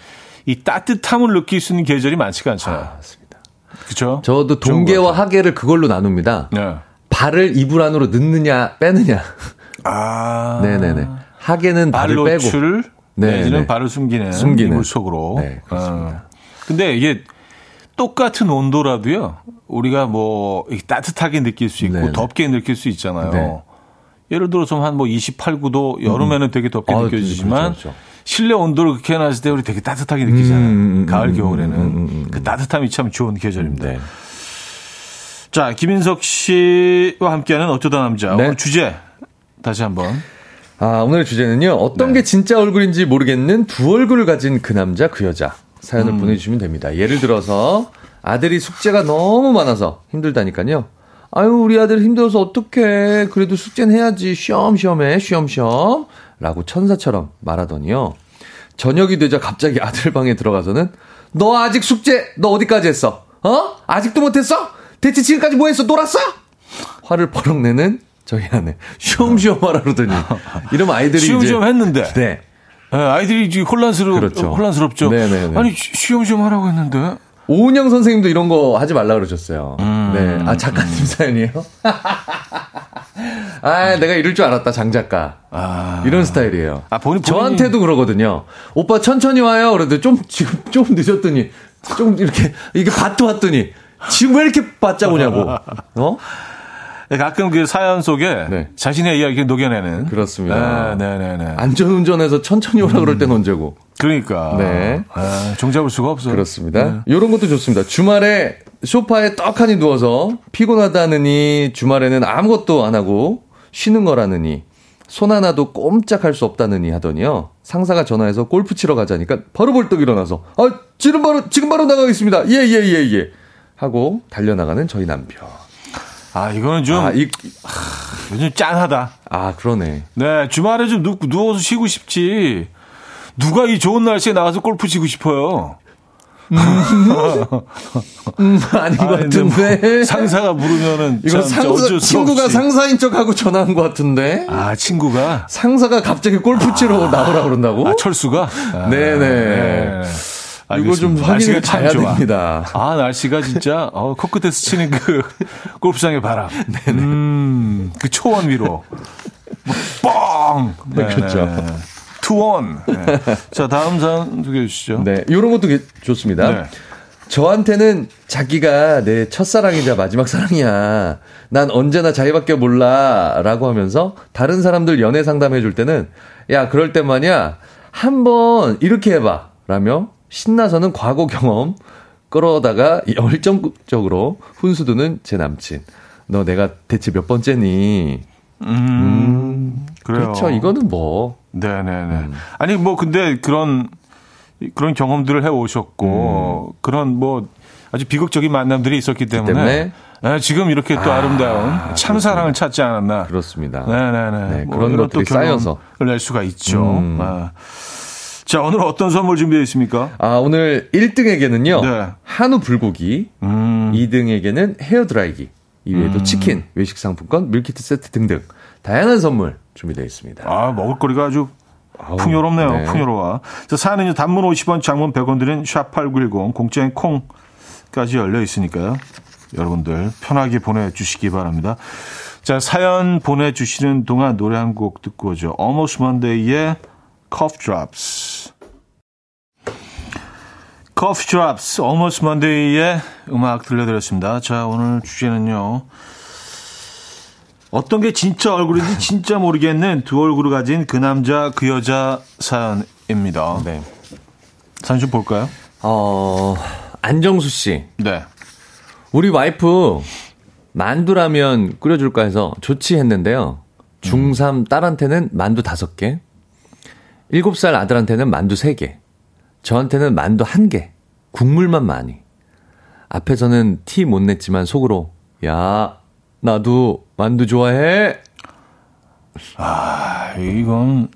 A: 이 따뜻함을 느낄 수 있는 계절이 많지가 않잖아요.
E: 아, 맞습니다.
A: 그렇죠?
E: 저도 동계와 하계를 그걸로 나눕니다.
A: 네.
E: 발을 이불 안으로 넣느냐, 빼느냐.
A: 아.
E: 네네네. 하계는 발을 빼고.
A: 발로출
E: 네네.
A: 내지는 발을 숨기는,
E: 숨기는.
A: 이불 속으로.
E: 네, 그렇습니다.
A: 어. 근데 이게 똑같은 온도라도요. 우리가 뭐 따뜻하게 느낄 수 있고
E: 네네.
A: 덥게 느낄 수 있잖아요.
E: 네.
A: 예를 들어서 한뭐 28, 9도 여름에는 되게 덥게
E: 아,
A: 느껴지지만
E: 그렇죠, 그렇죠.
A: 실내 온도를 그렇게 해놨을 때 우리 되게 따뜻하게 느끼잖아요.
E: 음, 음, 음,
A: 가을
E: 음,
A: 겨울에는
E: 음, 음, 음,
A: 그 따뜻함이 참 좋은 계절입니다.
E: 네.
A: 자 김인석 씨와 함께하는 어쩌다 남자
E: 네.
A: 오늘 주제 다시 한번
E: 아, 오늘의 주제는요. 어떤
A: 네.
E: 게 진짜 얼굴인지 모르겠는 두 얼굴을 가진 그 남자, 그 여자. 사연을 보내주시면 됩니다. 예를 들어서 아들이 숙제가 너무 많아서 힘들다니까요. 아유, 우리 아들 힘들어서 어떡해. 그래도 숙제는 해야지. 쉬엄쉬엄 해. 쉬엄쉬엄. 라고 천사처럼 말하더니요. 저녁이 되자 갑자기 [LAUGHS] 아들 방에 들어가서는 너 아직 숙제 너 어디까지 했어? 어? 아직도 못했어? 대체 지금까지 뭐 했어? 놀았어? 화를 버럭 내는 저희 아내 쉬엄쉬엄 하라 그러더니 [LAUGHS] 이러면 아이들이 이제
A: 했는데.
E: 네.
A: 예, 아이들이 지금 혼란스러,
E: 그렇죠.
A: 혼란스럽죠.
E: 네네네.
A: 아니, 시- 시험시험 하라고 했는데.
E: 오은영 선생님도 이런 거 하지 말라 그러셨어요.
A: 음.
E: 네. 아, 작가님 사연이에요? [LAUGHS] 아, 내가 이럴 줄 알았다, 장 작가.
A: 아.
E: 이런 스타일이에요.
A: 아, 본인- 본인이-
E: 저한테도 그러거든요. 오빠 천천히 와요. 그래도 좀, 지금 좀 늦었더니, 좀 이렇게, 이게 밭도 왔더니, 지금 왜 이렇게 바짝 오냐고. [LAUGHS] 어?
A: 예, 가끔 그 사연 속에
E: 네.
A: 자신의 이야기를 녹여내는.
E: 그렇습니다.
A: 네, 네, 네. 네.
E: 안전운전해서 천천히 오라 그럴 땐 언제고.
A: 그러니까.
E: 네.
A: 아, 종잡을 수가 없어요.
E: 그렇습니다. 요런 것도 좋습니다. 주말에 소파에 떡하니 누워서 피곤하다느니 주말에는 아무것도 안 하고 쉬는 거라느니 손 하나도 꼼짝할 수 없다느니 하더니요. 상사가 전화해서 골프 치러 가자니까 바로 벌떡 일어나서 아 지금 바로 지금 바로 나가겠습니다. 예 예 예 예, 하고 달려나가는 저희 남편.
A: 아, 이거는 좀,
E: 아, 이,
A: 요즘 짠하다.
E: 아 그러네.
A: 네, 주말에 좀 누, 누워서 쉬고 싶지. 누가 이 좋은 날씨에 나가서 골프 치고 싶어요.
E: 음, 아닌 [LAUGHS] 것
A: 아니, 근데 뭐
E: 같은데.
A: 상사가 부르면은
E: 이거 상사, 친구가
A: 없이.
E: 상사인 척하고 전화한 것 같은데.
A: 아 친구가
E: 상사가 갑자기 골프 치러 나오라 그런다고?
A: 아 철수가 아,
E: 네네.
A: 네.
E: 이거
A: 좀참
E: 봐야
A: 좋아.
E: 됩니다.
A: 아 날씨가 진짜 어, 코끝에서 치는 그 [LAUGHS] 골프장의 바람. [LAUGHS]
E: 네,
A: 음, 그 초원 위로. 뭐, 뻥.
E: 네, 그렇죠.
A: 투원. 네. 자 다음 사연 소개해 주시죠.
E: 네, 이런 것도 게- 좋습니다.
A: 네.
E: 저한테는 자기가 내 첫사랑이자 마지막 사랑이야. 난 언제나 자기밖에 몰라. 라고 하면서 다른 사람들 연애 상담해 줄 때는 야, 그럴 때만이야. 한번 이렇게 해봐. 라며 신나서는 과거 경험 끌어다가 열정적으로 훈수두는 제 남친. 너 내가 대체 몇 번째니?
A: 음, 그래요.
E: 그렇죠. 이거는 뭐.
A: 네네네. 아니 뭐 근데 그런 그런 경험들을 해 오셨고 그런 뭐 아주 비극적인 만남들이 있었기 때문에,
E: 때문에?
A: 네, 지금 이렇게 또 아, 름다운 참사랑을 찾지 않았나.
E: 그렇습니다.
A: 네네네.
E: 네,
A: 뭐
E: 그런 것들이 쌓여서.
A: 낼 수가 있죠.
E: 음.
A: 아. 자 오늘 어떤 선물 준비되어 있습니까?
E: 아, 오늘 1등에게는요.
A: 네.
E: 한우 불고기,
A: 음.
E: 2등에게는 헤어 드라이기, 이외에도 치킨, 외식 상품권, 밀키트 세트 등등 다양한 선물 준비되어 있습니다.
A: 아 먹을거리가 아주 풍요롭네요.
E: 네.
A: 풍요로워. 자, 사연은요, 단문 50원, 장문 100원 드린 샵8910, 공짜인 콩까지 열려 있으니까요. 여러분들 편하게 보내 주시기 바랍니다. 자, 사연 보내 주시는 동안 노래 한 곡 듣고 오죠. Almost Monday의 Cough Drops. Cough Drops, Almost Monday의 음악 들려드렸습니다. 자, 오늘 주제는요. 어떤 게 진짜 얼굴인지 진짜 모르겠는 두 얼굴을 가진 그 남자 그 여자 사연입니다.
E: 네.
A: 사연 좀 볼까요?
E: 어, 안정수 씨.
A: 네.
E: 우리 와이프 만두라면 끓여줄까 해서 좋지 했는데요. 중3 딸한테는 만두 5개, 7살 아들한테는 만두 3개, 저한테는 만두 1개, 국물만 많이. 앞에서는 티 못 냈지만 속으로, 야, 나도 만두 좋아해.
A: 아, 이건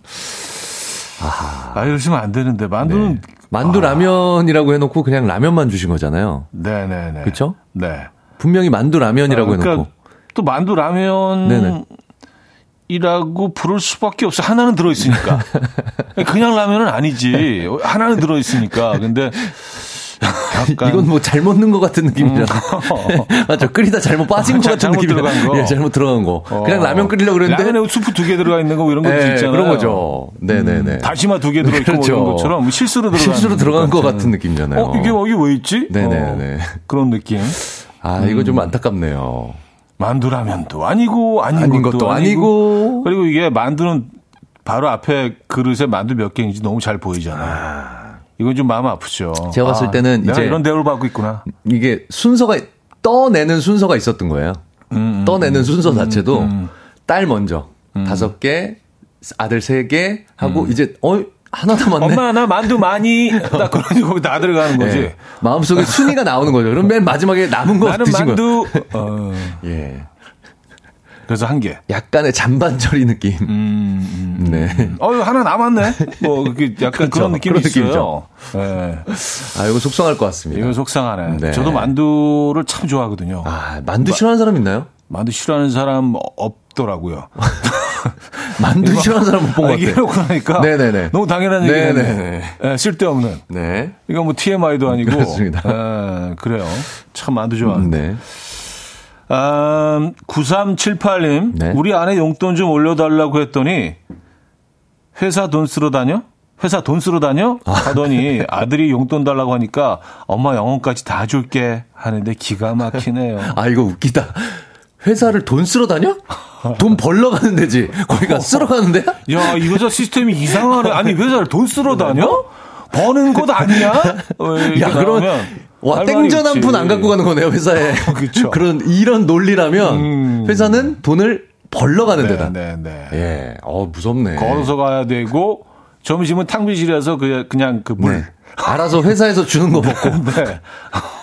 A: 아, 이러시면 안 되는데 만두는
E: 만두 라면이라고 해놓고 그냥 라면만 주신 거잖아요.
A: 네, 네, 네.
E: 그쵸?
A: 네.
E: 분명히 만두 라면이라고
A: 그러니까
E: 해놓고.
A: 또 만두 라면
E: 네네.
A: 이라고 부를 수밖에 없어. 하나는 들어 있으니까. [LAUGHS] 그냥 라면은 아니지. 하나는 들어 있으니까. 근데 약간
E: 이건 뭐 잘못 넣은 것 같은 느낌이잖아. [LAUGHS] 맞죠? 끓이다 잘못 빠진 것
A: 자-
E: 같은
A: 잘못
E: 느낌이야.
A: 들어간 거.
E: 예, 잘못 들어간 거.
A: 어.
E: 그냥 라면 끓이려고 그랬는데.
A: 라면에 수프 두 개 들어가 있는 거 이런 것도
E: 예,
A: 있잖아요.
E: 그런 거죠. 네 네네.
A: 다시마 두 개 들어 있고 뭐
E: 그렇죠.
A: 이런 것처럼 실수로 들어간
E: 실수로 들어간 것 같은. 느낌이잖아요.
A: 어, 이게 뭐, 이게 왜 있지?
E: 네 네네.
A: 어, 그런 느낌.
E: 아, 이거 좀 안타깝네요.
A: 만두라면도 아니고, 아닌,
E: 아닌
A: 것도,
E: 것도
A: 아니고.
E: 아니고.
A: 그리고 이게 만두는 바로 앞에 그릇에 만두 몇 개인지 너무 잘 보이잖아요. 이건 좀 마음 아프죠.
E: 제가 봤을 때는
A: 내가
E: 이제-
A: 이런 대우를 받고 있구나.
E: 이게 순서가, 떠내는 순서가 있었던 거예요.
A: 음,
E: 떠내는 순서 자체도 딸 먼저, 다섯 개, 아들 세 개 하고 이제 어 하나 남았네.
A: 엄마 나 만두 많이 [LAUGHS] 딱 그러니 거기 다 들어가는 거지.
E: 예. 마음속에 순위가 나오는 거죠. 그럼 맨 마지막에 남은 거
A: 나는. 만두. 어, [LAUGHS]
E: 예.
A: 그래서 한 개.
E: 약간의 잔반절이 느낌.
A: 음,
E: 네.
A: 어 하나 남았네. 뭐 [LAUGHS] 그게 약간
E: 그렇죠.
A: 그런 느낌이
E: 그런
A: 있어요. 예.
E: 아, 이거 속상할 것 같습니다.
A: 이거 속상하네.
E: 네.
A: 저도 만두를 참 좋아하거든요.
E: 아, 만두 싫어하는 사람 있나요?
A: 만두 싫어하는 사람 없더라고요. [LAUGHS]
E: 만두 싫어하는 사람 못 본것
A: 아,
E: 같아요.
A: 이러고 나니까
E: 네네네.
A: 너무 당연한. 얘기네. 예, 쓸데없는.
E: 네.
A: 이거 뭐 TMI도 아니고.
E: 그렇습니다.
A: 예, 그래요. 참 만두 좋아하는데.
E: 네.
A: 아, 9378님,
E: 네.
A: 우리 아내 용돈 좀 올려달라고 했더니, 회사 돈 쓰러 다녀? 회사 돈 쓰러 다녀? 하더니 아들이 용돈 달라고 하니까 엄마 영혼까지 다 줄게 하는데 기가 막히네요.
E: 아, 이거 웃기다. 회사를 돈 쓰러 다녀? 돈 벌러 가는 데지. 거기가 쓰러 가는데?
A: 야, 이 회사 시스템이 이상하네. 아니, 회사를 돈 쓰러 다녀? 버는 것 아니야? 어,
E: 야, 그러면 와, 땡전 한. 푼 안 갖고 가는 거네요, 회사에. [LAUGHS]
A: 그쵸.
E: 그런, 이런 논리라면,
A: 음.
E: 회사는 돈을 벌러 가는 데다.
A: 네, 네, 네.
E: 예, 어, 무섭네.
A: 걸어서 가야 되고, 점심은 탕비실에서 그, 그냥 그 물.
E: 네. 알아서 회사에서 주는 거 먹고. [LAUGHS]
A: 네. [LAUGHS]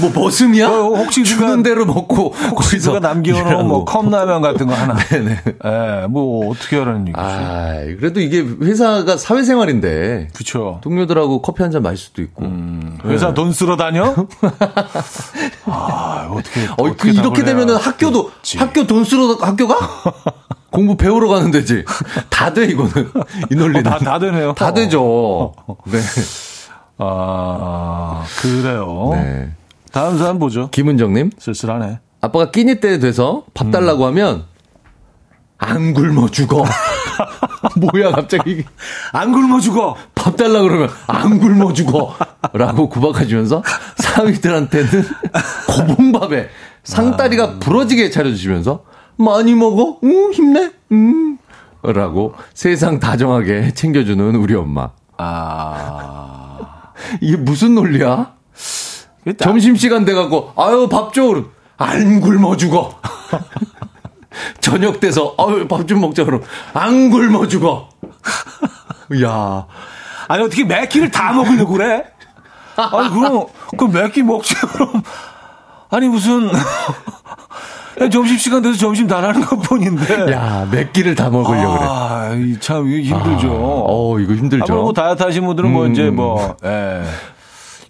E: 뭐, 머슴이야?
A: 어, 혹시
E: 주는
A: 누가-
E: 대로 먹고.
A: 혹시
E: 거기서
A: 남겨놓은. 뭐 컵라면 같은 거 하나.
E: 네네. [LAUGHS]
A: 예, 뭐 어떻게 하라는 얘기지.
E: 아, 그래도 이게 회사가 사회생활인데.
A: 그쵸.
E: 동료들하고 커피 한 잔 마실 수도 있고.
A: 음, 회사 돈 쓰러 다녀? [LAUGHS] 아, 어떻게.
E: 어, 그
A: 어떻게
E: 이렇게 되면은 학교도
A: 될지.
E: 학교 돈 쓰러 학교가 [LAUGHS] 공부 배우러 가는 데지. 다 돼 이거는 이 논리는.
A: 다, 다 되네요.
E: 다 되죠. 네.
A: 아, 그래요.
E: 네.
A: 다음 사람 보죠.
E: 김은정님,
A: 쓸쓸하네.
E: 아빠가 끼니 때 돼서 밥 달라고 하면 안 굶어 죽어. [LAUGHS] 뭐야 갑자기
A: 안 굶어 죽어!
E: 밥 달라 그러면 안 굶어 죽어라고 구박하시면서 사위들한테는 고봉밥에 상다리가 부러지게 차려주시면서 많이 먹어, 응 힘내, 음. 라고 세상 다정하게 챙겨주는 우리 엄마.
A: 아.
E: 이게 무슨 논리야?
A: 일단
E: 점심 시간 돼갖고 아유 밥 줘. 그럼 안 굶어 죽어. [LAUGHS] 저녁 돼서 아유 밥 좀 먹자 그럼 안 굶어 죽어. [LAUGHS] 야
A: 아니, 어떻게 매 끼를 다 먹으려고 그래? 아니, 그럼, 그럼 매 끼 먹지, 그럼. 아니, 무슨. 점심시간 돼서 점심 다 나는 것 뿐인데.
E: 야, 몇 끼를 다 먹으려고 그래.
A: 아, 이 참, 이거 힘들죠.
E: 어, 이거 힘들죠.
A: 아, 뭐 다이어트 하신 분들은 뭐
E: 음.
A: 이제 뭐, 예.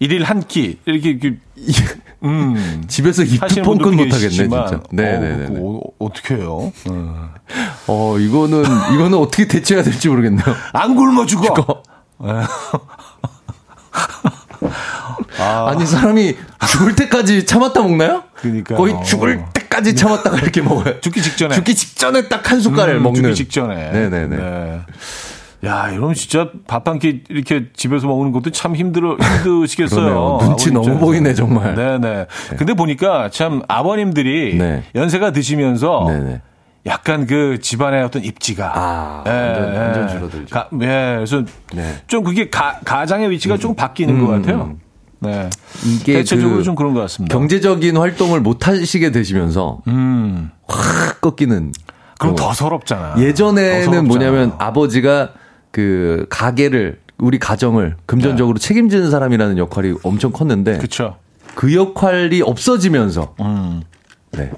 A: 일일 한 끼, 이렇게, 이렇게 [LAUGHS] 음.
E: 집에서 입도
A: 하시는
E: 뻥끗
A: 분도
E: 못 하겠네,
A: 계시지만,
E: 진짜. 네네네.
A: 어, 어, 어떻게 해요? 어.
E: 어, 이거는, 이거는 어떻게 대처해야 될지 모르겠네요.
A: 안 굶어 죽어!
E: 그거.
A: 예. [LAUGHS]
E: 아니, 사람이 죽을 때까지 참았다 먹나요?
A: 그러니까요.
E: 거의 죽을 때 까지 참았다가 이렇게 먹어요.
A: 죽기 직전에.
E: 죽기 직전에 딱 한 숟갈을
A: 음,
E: 먹는.
A: 죽기 직전에.
E: 네네네.
A: 네. 야, 이러면 진짜 밥 한 끼 이렇게 집에서 먹는 것도 참 힘들어, 힘드시겠어요. [LAUGHS]
E: 눈치
A: 아버님
E: 너무. 보이네, 정말.
A: 네네. 근데 보니까 참 아버님들이
E: 네.
A: 연세가 드시면서
E: 네네.
A: 약간 그 집안의 어떤 입지가.
E: 아,
A: 예,
E: 완전,
A: 예.
E: 완전 줄어들죠.
A: 가, 예, 그래서
E: 네.
A: 좀 그게 가, 가장의 위치가 좀 바뀌는 것 같아요. 네.
E: 이게
A: 대체적으로
E: 그
A: 좀 그런 것 같습니다.
E: 경제적인 활동을 못 하시게 되시면서
A: 음.
E: 확 꺾이는.
A: 그럼
E: 거.
A: 더 서럽잖아.
E: 어. 예전에는
A: 더 서럽잖아.
E: 뭐냐면 아버지가 그 가게를 우리 가정을 금전적으로 책임지는 사람이라는 역할이 엄청 컸는데 그
A: 그쵸.
E: 역할이 없어지면서
A: 음.
E: 네.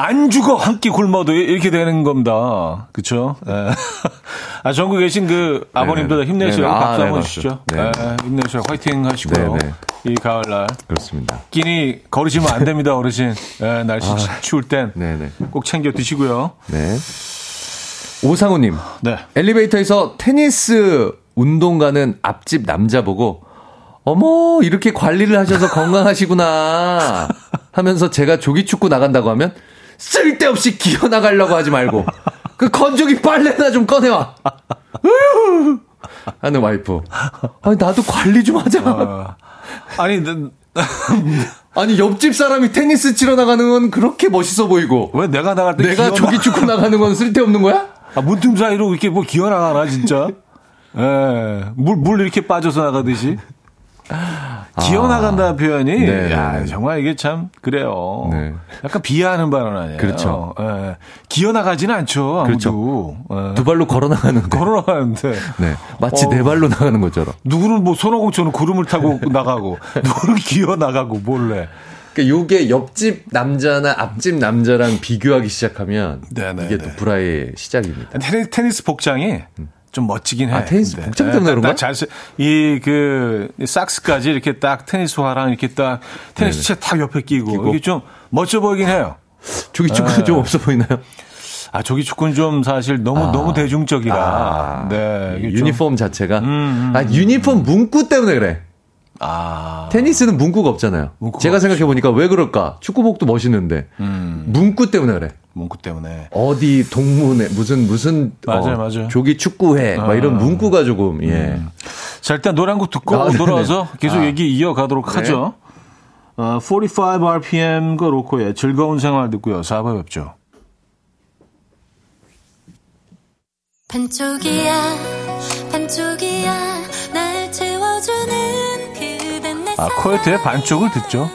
A: 안 죽어 한 끼 굶어도 이렇게 되는 겁니다. 그렇죠? [LAUGHS] 아 전국에 계신 그 아버님들. 힘내시라고
E: 네네. 아,
A: 박수
E: 네,
A: 한번
E: 박수.
A: 주시죠.
E: 네.
A: 네, 힘내시라고 화이팅 하시고요.
E: 네네.
A: 이 가을날
E: 그렇습니다.
A: 끼니 거르시면 안 됩니다, 어르신. 네, 날씨 추울 땐꼭
E: 아. 네네.
A: 챙겨 드시고요.
E: 네. 오상우님
A: 네.
E: 엘리베이터에서 테니스 운동 가는 앞집 남자 보고 어머 이렇게 관리를 하셔서 건강하시구나 [LAUGHS] 하면서 제가 조기 축구 나간다고 하면 쓸데없이 기어 나가려고 하지 말고 그 건조기 빨래나 좀 꺼내와! 하는 와이프 아니 나도 관리 좀 하자
A: 어, 아니 너-
E: 아니 옆집 사람이 테니스 치러 나가는 건 그렇게 멋있어 보이고
A: 왜 내가 나갈 때
E: 내가
A: 기어
E: 조기 축구 나가는 건 쓸데없는 거야?
A: 아, 문틈 사이로 이렇게 뭐 기어 나가나 진짜? 예. 물, 물 이렇게 빠져서 나가듯이. 기어 나간다 표현이
E: 네,
A: 야,
E: 네.
A: 정말 이게 참 그래요.
E: 네.
A: 약간 비하하는 발언 아니에요.
E: 그렇죠.
A: 예. 기어 나가지는 않죠. 아무도. 예.
E: 두 발로 걸어 나가는데.
A: 걸어 나가는데
E: 네. 마치
A: 어.
E: 네 발로 나가는 것처럼.
A: 누구는 뭐 손오공처럼 구름을 타고 [LAUGHS] 나가고 누구는 기어 나가고 몰래.
E: 그러니까 요게 옆집 남자나 앞집 남자랑 비교하기 시작하면
A: 네네,
E: 이게
A: 네.
E: 또 불화의 시작입니다.
A: 테니스, 테니스 복장이 좀 멋지긴 해.
E: 아, 테니스. 복장
A: 예,
E: 때문에
A: 딱-
E: 그런가?
A: 딱 잘, 쓰- 이, 그, 이 삭스까지 이렇게 딱 테니스화랑 이렇게 딱 테니스 채딱 옆에 끼고,
E: 끼고.
A: 이게 좀 멋져 보이긴 해요.
E: 저기 축구는 좀 없어 보이나요?
A: 아, 저기 축구는 좀 사실 너무, 너무 대중적이라.
E: 아,
A: 네. 이게 좀-
E: 유니폼 자체가
A: 음,
E: 아 유니폼 문구 때문에 그래.
A: 아.
E: 테니스는 문구가 없잖아요.
A: 문구가
E: 제가 생각해 보니까 왜 그럴까? 축구복도 멋있는데
A: 음,
E: 문구 때문에 그래.
A: 문구 때문에.
E: 어디 동문회 무슨 무슨
A: 맞아요,
E: 어,
A: 맞아요.
E: 조기 축구회 막 이런
A: 아.
E: 문구가 조금 예.
A: 자, 일단 노래 한 곡 듣고
E: 아, 네네.
A: 돌아와서 계속
E: 아.
A: 얘기 이어가도록
E: 네.
A: 하죠. 어, 45rpm과 로코의 즐거운 생활 듣고요. 4부 뵙죠.
F: 반쪽이야 반쪽이야 날 채워주는 그댄 내
A: 아, 코요태의 반쪽을 듣죠.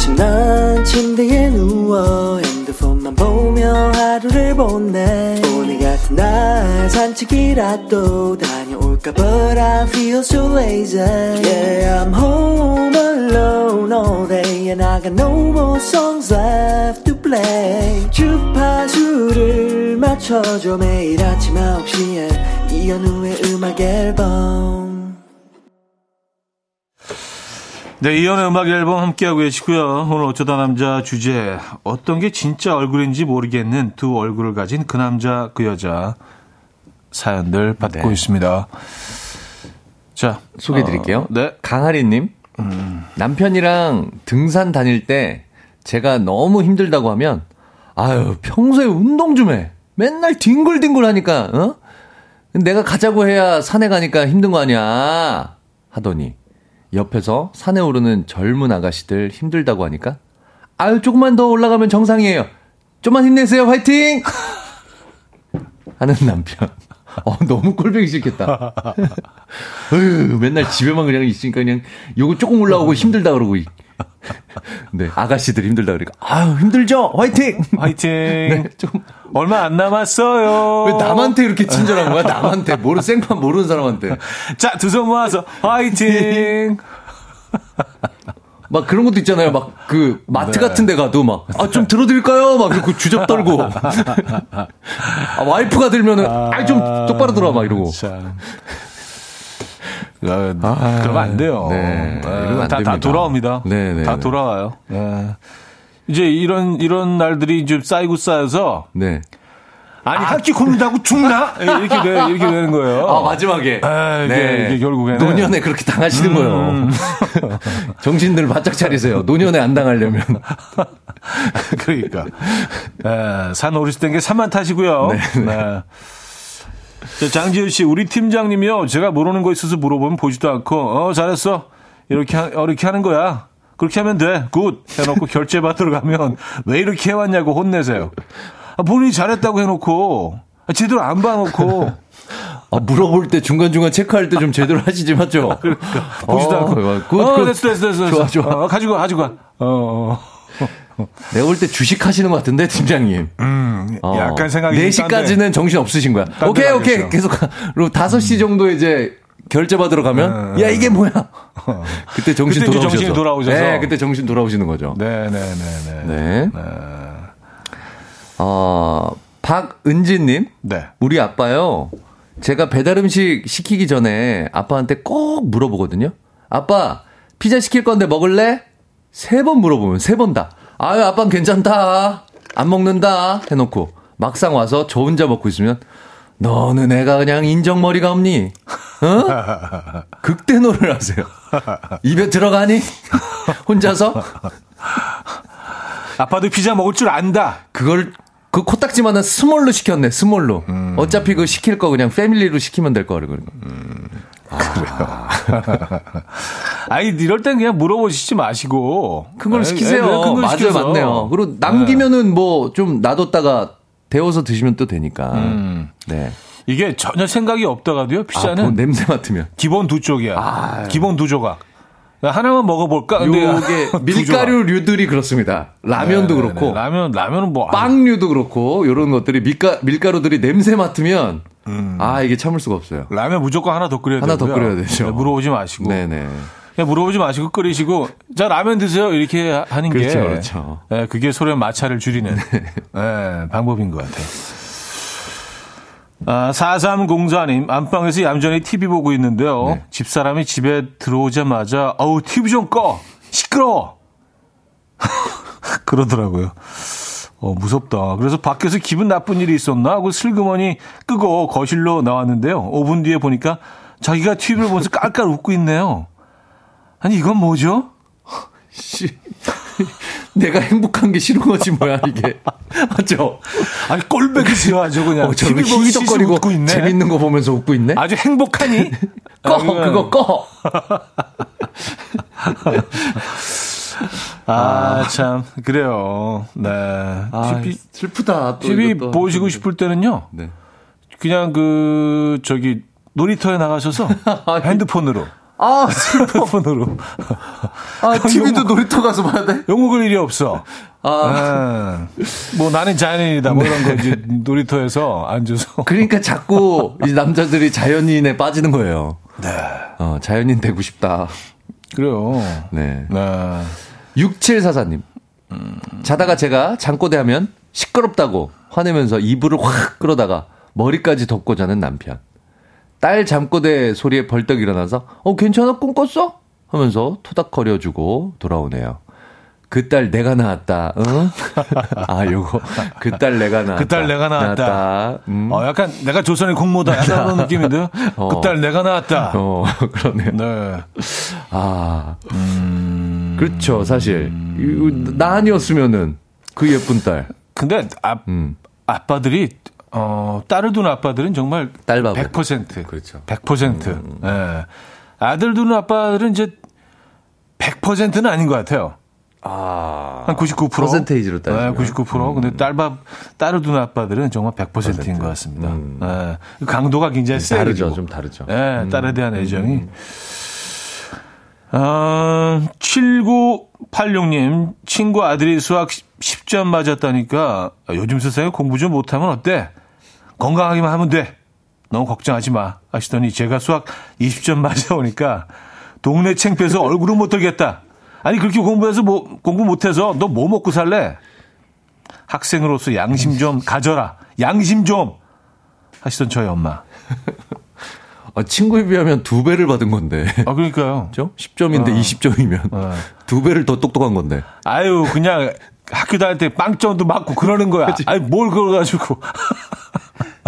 G: 아침 난 침대에 누워 핸드폰만 보며 하루를 보내 오늘 같은 날 산책이라도 다녀올까 But I feel so lazy Yeah I'm home alone all day And I got no more songs left to play 주파수를 맞춰줘 매일 아침 9시에
A: 네, 이연의 음악 앨범 함께하고 계시고요. 오늘 어쩌다 남자 주제 어떤 게 진짜 얼굴인지 모르겠는 두 얼굴을 가진 그 남자 그 여자 사연들 받고
E: 네.
A: 있습니다. 자
E: 소개해 드릴게요.
A: 어, 네.
E: 강하리님. 남편이랑 등산 다닐 때 제가 너무 힘들다고 하면, 아유, 평소에 운동 좀 해. 맨날 뒹굴뒹굴 하니까, 어? 내가 가자고 해야 산에 가니까 힘든 거 아니야. 하더니, 옆에서 산에 오르는 젊은 아가씨들 힘들다고 하니까, 아유, 조금만 더 올라가면 정상이에요. 좀만 힘내세요. 화이팅! [LAUGHS] 하는 남편. [LAUGHS] 어, 너무 꼴보기 싫겠다. [LAUGHS] 어휴, 맨날 집에만 그냥 있으니까 그냥 요거 조금 올라오고 힘들다 그러고. 이- [LAUGHS] 네, 아가씨들 힘들다 그러니까. 아유, 힘들죠? 화이팅!
A: 화이팅. [LAUGHS]
E: 네, 좀.
A: 얼마 안 남았어요.
E: 왜 남한테 이렇게 친절한 거야? 남한테. 모르, 생판 모르는 사람한테.
A: 자, 두 손 모아서 화이팅. [LAUGHS]
E: 막 그런 것도 있잖아요. 막 그 마트
A: 네.
E: 같은 데 가도 막, 아, 좀 들어드릴까요? 막 이러고 주접 떨고. 아, 와이프가 들면은, 아, 좀 똑바로 들어와. 막 이러고.
A: 참. 아, 그러면 안 돼요.
E: 네,
A: 아,
E: 안
A: 다, 다. 돌아옵니다.
E: 네, 네,
A: 다
E: 네.
A: 돌아와요. 예. 이제 이런 이런 날들이 이제 쌓이고 쌓여서
E: 네.
A: 아니 한 끼 굶는다고 죽나 [LAUGHS] 예, 이렇게 돼, 이렇게 되는 거예요.
E: 아, 마지막에.
A: 아, 이게- 이게 결국에는. 음.
E: 노년에 그렇게 당하시는 거예요. [LAUGHS] 정신들 바짝 차리세요. 노년에 안 당하려면. [LAUGHS]
A: 그러니까 예, 산 오르실 땐게 산만 타시고요. 네. 자, 장지윤 씨, 우리 팀장님이요. 제가 모르는 거 있어서 물어보면 보지도 않고, 어, 잘했어. 이렇게, 하, 어, 이렇게 하는 거야. 그렇게 하면 돼. good. 해놓고 [LAUGHS] 결제 받으러 가면 왜 이렇게 해왔냐고 혼내세요. 아, 본인이 잘했다고 해놓고, 아, 제대로 안 봐놓고,
E: 아, 물어볼 때 중간중간 체크할 때 좀 제대로 하시지, 맞죠? [LAUGHS]
A: 보지도
E: 어,
A: 않고.
E: good,
A: 어,
E: good.
A: 됐어, 됐어, 됐어. 됐어.
E: 좋아, 좋아.
A: 어, 가지고 가, 가지고 가. 어, 어.
E: 내가 볼 때 주식 하시는 것 같은데, 팀장님. 어,
A: 약간 생각이 좀
E: 4시까지는 정신 없으신 거야.
A: 데
E: 오케이,
A: 가겠죠.
E: 오케이. 계속 가. 그리고 5시 정도 이제 결제 받으러 가면, 야, 이게 뭐야? [LAUGHS] 그때 정신
A: 음. 그때
E: 돌아오셔서.
A: 돌아오셔서.
E: 네, 그때 정신 돌아오시는 거죠.
A: 네, 네, 네, 네.
E: 네. 어, 박은지님.
A: 네.
E: 우리 아빠요. 제가 배달 음식 시키기 전에 아빠한테 꼭 물어보거든요. 아빠, 피자 시킬 건데 먹을래? 세 번 물어보면 세 번 다. 아유, 아빠는 괜찮다. 안 먹는다. 해놓고 막상 와서 저 혼자 먹고 있으면 너는 애가 그냥 인정머리가 없니? 어? [LAUGHS] 극대노를 하세요. 입에 들어가니? [LAUGHS] 혼자서?
A: 아빠도 피자 먹을 줄 안다.
E: 그걸 그 코딱지만한 small로 시켰네 small로 어차피 그 시킬 거 그냥 family로 시키면 될 거를 그런 거 [LAUGHS]
A: 아니 이럴 땐 그냥 물어보시지 마시고
E: 큰 걸로
A: 에,
E: 시키세요
A: 에, 큰 걸로
E: 맞아요
A: 시켜서.
E: 맞네요 그리고 남기면은 뭐좀 놔뒀다가 데워서 드시면 또 되니까.
A: 음.
E: 네.
A: 이게 전혀 생각이 없다가도요.
E: 아,
A: 피자는
E: 뭐 냄새 맡으면.
A: 기본 두 쪽이야.
E: 아.
A: 기본 두 조각. 하나만 먹어볼까?
E: 요게
A: 조각.
E: 밀가루류들이 그렇습니다. 라면도
A: 네,
E: 그렇고
A: 네, 라면 라면은 뭐 아,
E: 빵류도 그렇고 요런 것들이 밀가 밀가루들이 냄새 맡으면 아 이게 참을 수가 없어요.
A: 라면 무조건 하나 더 끓여야
E: 하나 더
A: 되고요.
E: 끓여야 되죠.
A: 네, 물어보지 마시고.
E: 네네.
A: 그냥 물어보지 마시고 끓이시고 자 라면 드세요 이렇게 하- 하는
E: 그렇죠,
A: 게
E: 그렇죠.
A: 예, 그게 소련 마찰을 줄이는 예, 방법인 것 같아요. 아, 4304님, 안방에서 얌전히 TV 보고 있는데요.
E: 네.
A: 집사람이 집에 들어오자마자, 어우, TV 좀 꺼! 시끄러워! [LAUGHS] 그러더라고요. 어, 무섭다. 그래서 밖에서 기분 나쁜 일이 있었나 하고 슬그머니 끄고 거실로 나왔는데요. 5분 뒤에 보니까 자기가 TV를 보면서 깔깔 웃고 있네요. 아니, 이건 뭐죠?
E: 씨. 내가 행복한 게 싫은 거지 뭐야 이게 맞죠?
A: 아니, 꼴배기 싫어하죠, 그냥.
E: 어,
A: TV 보면서
E: 희덕거리고
A: 웃고 있네.
E: 재밌는 거 보면서 웃고 있네.
A: 아주 행복하니? [LAUGHS]
E: 꺼 그거 꺼. [LAUGHS]
A: 아, 참, 그래요. 네.
E: 아,
A: TV,
E: 슬프다. 또
A: TV. 보시고 싶을 때는요.
E: 네.
A: 그냥 그, 저기, 놀이터에 나가셔서 [LAUGHS] 핸드폰으로.
E: 아,
A: 핸드폰으로.
E: 아 [LAUGHS] TV도 놀이터 가서 봐야 돼?
A: 욕먹을 일이 없어.
E: 아,
A: 네. 뭐 나는 자연인이다. 뭐 이런 거 이제 놀이터에서 앉아서.
E: 그러니까 자꾸 [LAUGHS] 이 남자들이 자연인에 빠지는 거예요.
A: 네.
E: 어, 자연인 되고 싶다.
A: 그래요.
E: 네.
A: 네.
E: 6744님. 자다가 제가 잠꼬대 하면 시끄럽다고 화내면서 이불을 확 끌어다가 머리까지 덮고 자는 남편. 딸 잠꼬대 소리에 벌떡 일어나서 어 괜찮아 꿈 꿨어? 하면서 토닥거려주고 돌아오네요. 그 딸 내가 낳았다. 응? [LAUGHS] 아 요거 그 딸 내가 낳았다.
A: 그 딸 내가 낳았다.
E: 음.
A: 어, 약간 내가 조선의 공모다. 약간 그런 [LAUGHS] 느낌인데요.
E: 어.
A: 그딸 내가 낳았다.
E: 어 [LAUGHS] 그러네요.
A: 네.
E: 아 그렇죠 사실 나 아니었으면은 그 예쁜 딸.
A: 근데 아,
E: 음.
A: 아빠들이 어, 딸을 둔 아빠들은 정말
E: 딸바보.
A: 100%.
E: 그렇죠.
A: 100%. 예. 아들 두는 아빠들은 이제 100%는 아닌 것 같아요.
E: 아.
A: 한 99%.
E: 퍼센테이지로 따지면.
A: 네, 99%. 근데 딸밥, 딸을 두는 아빠들은 정말 100%인 것 같습니다. 예. 그 강도가 굉장히 세요.
E: 음. 다르죠. 좀 다르죠.
A: 예, 딸에 대한 애정이. 아, 7986님, 친구 아들이 수학 10점 맞았다니까 아, 요즘 세상에 공부 좀 못하면 어때? 건강하기만 하면 돼. 너무 걱정하지 마. 하시더니 제가 수학 20점 맞아오니까 동네 챙피해서 얼굴은 못 들겠다. 아니, 그렇게 공부해서 뭐, 공부 못해서 너 뭐 먹고 살래? 학생으로서 양심 좀 가져라. 양심 좀! 하시던 저희 엄마.
E: 아, 친구에 비하면 두 배를 받은 건데.
A: 아, 그러니까요.
E: 그죠? 10점인데 20점이면
A: 어.
E: 두 배를 더 똑똑한 건데.
A: 아유, 그냥 학교 다닐 때 빵점도 맞고 그러는 거야. 아니, 뭘 그래가지고. [LAUGHS]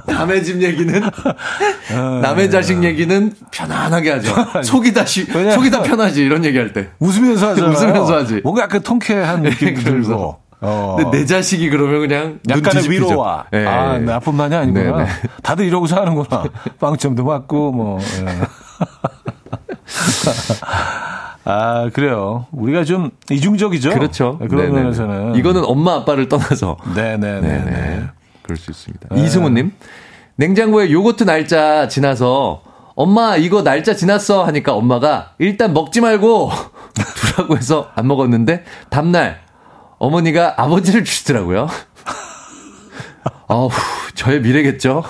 E: 남의 집 얘기는 남의 자식 얘기는 편안하게 하죠. [LAUGHS] 속이 다시 속이 다 편하지 이런 얘기할 때.
A: 웃으면서 하잖아요. [LAUGHS]
E: 웃으면서 하지.
A: 뭔가 약간 통쾌한 느낌이
E: 그러면서.
A: 들고. 어.
E: 근데 내 자식이 그러면 그냥 눈
A: 약간의. 위로와.
E: 예.
A: 아, 나뿐만이 아니구나.
E: 네, 네. [LAUGHS]
A: 다들 이러고 사는구나. [LAUGHS] 빵점도 맞고, 뭐. 예. [LAUGHS] 아, 그래요. 우리가 좀 이중적이죠?
E: 그렇죠.
A: 네, 그런
E: 네네네.
A: 면에서는.
E: 이거는 엄마 아빠를 떠나서
A: 네네네.
E: 네네.
A: 네.
E: 그럴 수 있습니다. 이승우님, 냉장고에 요거트 날짜 지나서 엄마 이거 날짜 지났어 하니까 엄마가 일단 먹지 말고 두라고 해서 안 먹었는데 다음날 어머니가 아버지를 주시더라고요. 아우 저의 미래겠죠.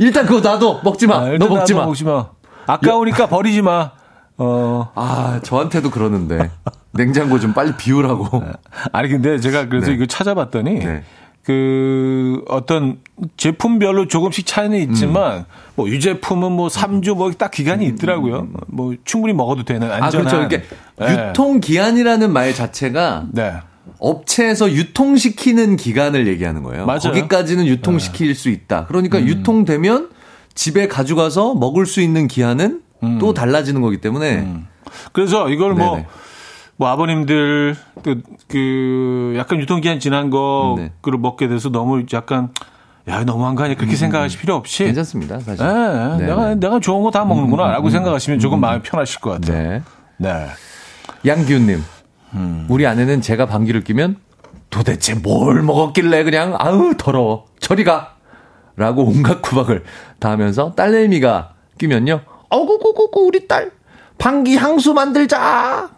E: 일단 그거 놔둬 먹지 마.
A: 아,
E: 너 먹지 마.
A: 먹지 마. 아까우니까 버리지 마. 어.
E: 아 저한테도 그러는데 냉장고 좀 빨리 비우라고.
A: 아니 근데 제가 그래서
E: 네.
A: 이거 찾아봤더니
E: 네.
A: 그 어떤 제품별로 조금씩 차이는 있지만
E: 음.
A: 뭐 유제품은 뭐 3주 뭐 딱 기간이 있더라고요. 뭐 충분히 먹어도 되는
E: 아
A: 안전한.
E: 그렇죠. 이게
A: 네.
E: 유통 기한이라는 말 자체가
A: 네.
E: 업체에서 유통시키는 기간을 얘기하는 거예요.
A: 맞아요. 네.
E: 거기까지는 유통시킬 수 있다. 그러니까 유통되면 집에 가져가서 먹을 수 있는 기한은 또 달라지는 거기 때문에
A: 그래서 이걸 뭐,
E: 네네.
A: 뭐 아버님들 그, 그 약간 유통기한 지난 거를
E: 네.
A: 먹게 돼서 너무 약간 야 너무한 거 아니야 그렇게 생각하실 필요 없이
E: 괜찮습니다. 사실.
A: 예,
E: 네,
A: 내가
E: 네.
A: 내가 좋은 거 다 먹는구나라고 생각하시면 조금 마음이 편하실 것 같아요.
E: 네.
A: 네.
E: 양기훈님, 우리 아내는 제가 방귀를 끼면 도대체 뭘 먹었길래 그냥 아우 더러워 저리 가 라고 온갖 구박을 다 하면서 딸내미가 끼면요 어구구구구 우리 딸 방귀 향수 만들자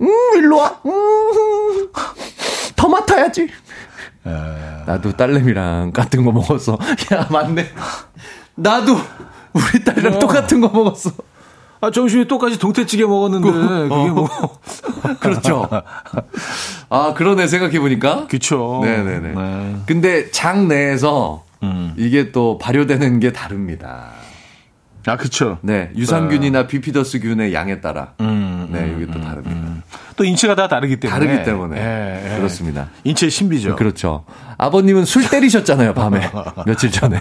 E: 음 일로 와 음 더 맡아야지 나도 딸내미랑 같은 거 먹었어 [LAUGHS] 야 맞네 나도 우리 딸이랑
A: 어.
E: 똑같은 거 먹었어
A: 아, 점심에 똑같이 동태찌개 먹었는데, 그게 뭐. [LAUGHS]
E: 그렇죠. 아, 그러네, 생각해보니까.
A: 그쵸.
E: 네네네.
A: 네.
E: 근데 장 내에서 이게 또 발효되는 게 다릅니다.
A: 아, 그쵸.
E: 네, 유산균이나 비피더스균의 양에 따라.
A: 음,
E: 네, 이게 또 다릅니다.
A: 또 인체가 다 다르기 때문에.
E: 다르기 때문에.
A: 예, 예.
E: 그렇습니다.
A: 인체의 신비죠.
E: 그렇죠. 아버님은 술 때리셨잖아요, 밤에. [LAUGHS] 며칠 전에.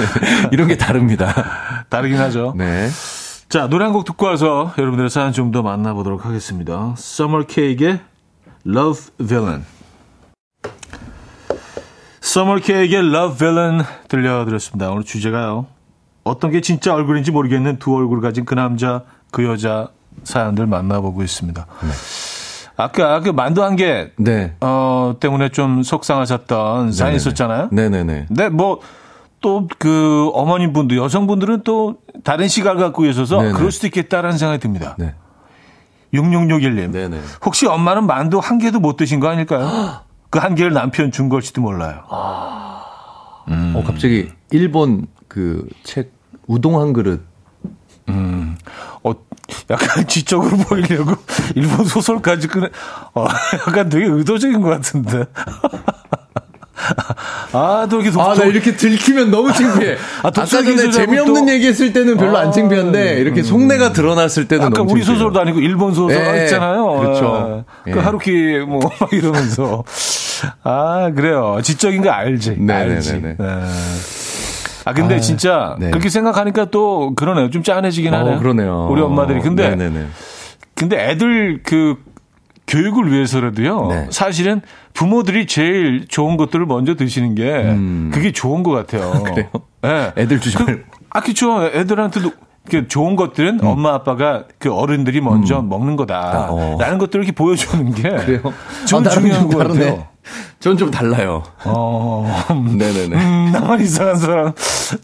E: [LAUGHS] 이런 게 다릅니다.
A: 다르긴 하죠.
E: 네.
A: 자, 노래 한 곡 듣고 와서 여러분들의 사연 좀 더 만나보도록 하겠습니다. Summer Cake의 Love Villain. Summer Cake의 Love Villain 들려드렸습니다. 오늘 주제가요. 어떤 게 진짜 얼굴인지 모르겠는 두 얼굴 가진 그 남자, 그 여자 사연들 만나보고 있습니다. 아까 그 만두 한 개,
E: 네.
A: 어, 때문에 좀 속상하셨던 사연
E: 네네네.
A: 있었잖아요.
E: 네네네.
A: 네, 뭐, 또 그 어머님 분들, 여성분들은 또 다른 시각을 갖고 계셔서
E: 네네.
A: 그럴 수도 있겠다라는 생각이 듭니다.
E: 네.
A: 6661님.
E: 네네.
A: 혹시 엄마는 만두 한 개도 못 드신 거 아닐까요? [GASPS] 그 한 개를 남편 준 걸지도 몰라요.
E: 어, 갑자기 일본 그 책 우동 한 그릇
A: 어, 약간 [LAUGHS] 지적으로 보이려고 [LAUGHS] 일본 소설까지 끄네. 어, [LAUGHS] 약간 되게 의도적인 것 같은데. 아, 또 이렇게
E: 아, 나 이렇게 들키면 너무 창피해.
A: 아,
E: 아, 까
A: 독서기
E: 전에 재미없는
A: 또-
E: 얘기 했을 때는 별로
A: 아,
E: 안 창피한데, 이렇게 속내가 드러났을 때는
A: 아까
E: 너무
A: 우리
E: 창피해요.
A: 소설도 아니고 일본 소설
E: 예,
A: 있잖아요.
E: 그렇죠.
A: 예. 그
E: 예.
A: 하루키 뭐 막 이러면서 아 그래요. 지적인 거 알지.
E: 네,
A: 알지.
E: 네, 네, 네.
A: 네. 아 근데
E: 아,
A: 진짜
E: 네.
A: 그렇게 생각하니까 또 그러네요. 좀 짠해지긴
E: 어,
A: 하네요.
E: 그러네요.
A: 우리 엄마들이 근데
E: 네네네.
A: 근데 애들 그 교육을 위해서라도요.
E: 네.
A: 사실은 부모들이 제일 좋은 것들을 먼저 드시는 게 그게 좋은 것 같아요.
E: 음. [LAUGHS] 그래요?
A: 네.
E: 애들 주지 말고.
A: 아, 그쵸. 애들한테도 그 좋은 것들은 엄마 아빠가 그 어른들이 먼저 먹는 거다.
E: 어.
A: 라는 것들을 이렇게 보여주는 게.
E: 그래요?
A: 좀
E: 아,
A: 중요한. 같아요.
E: 전 좀 달라요.
A: 어,
E: 네네네.
A: 음, 나만 이상한 사람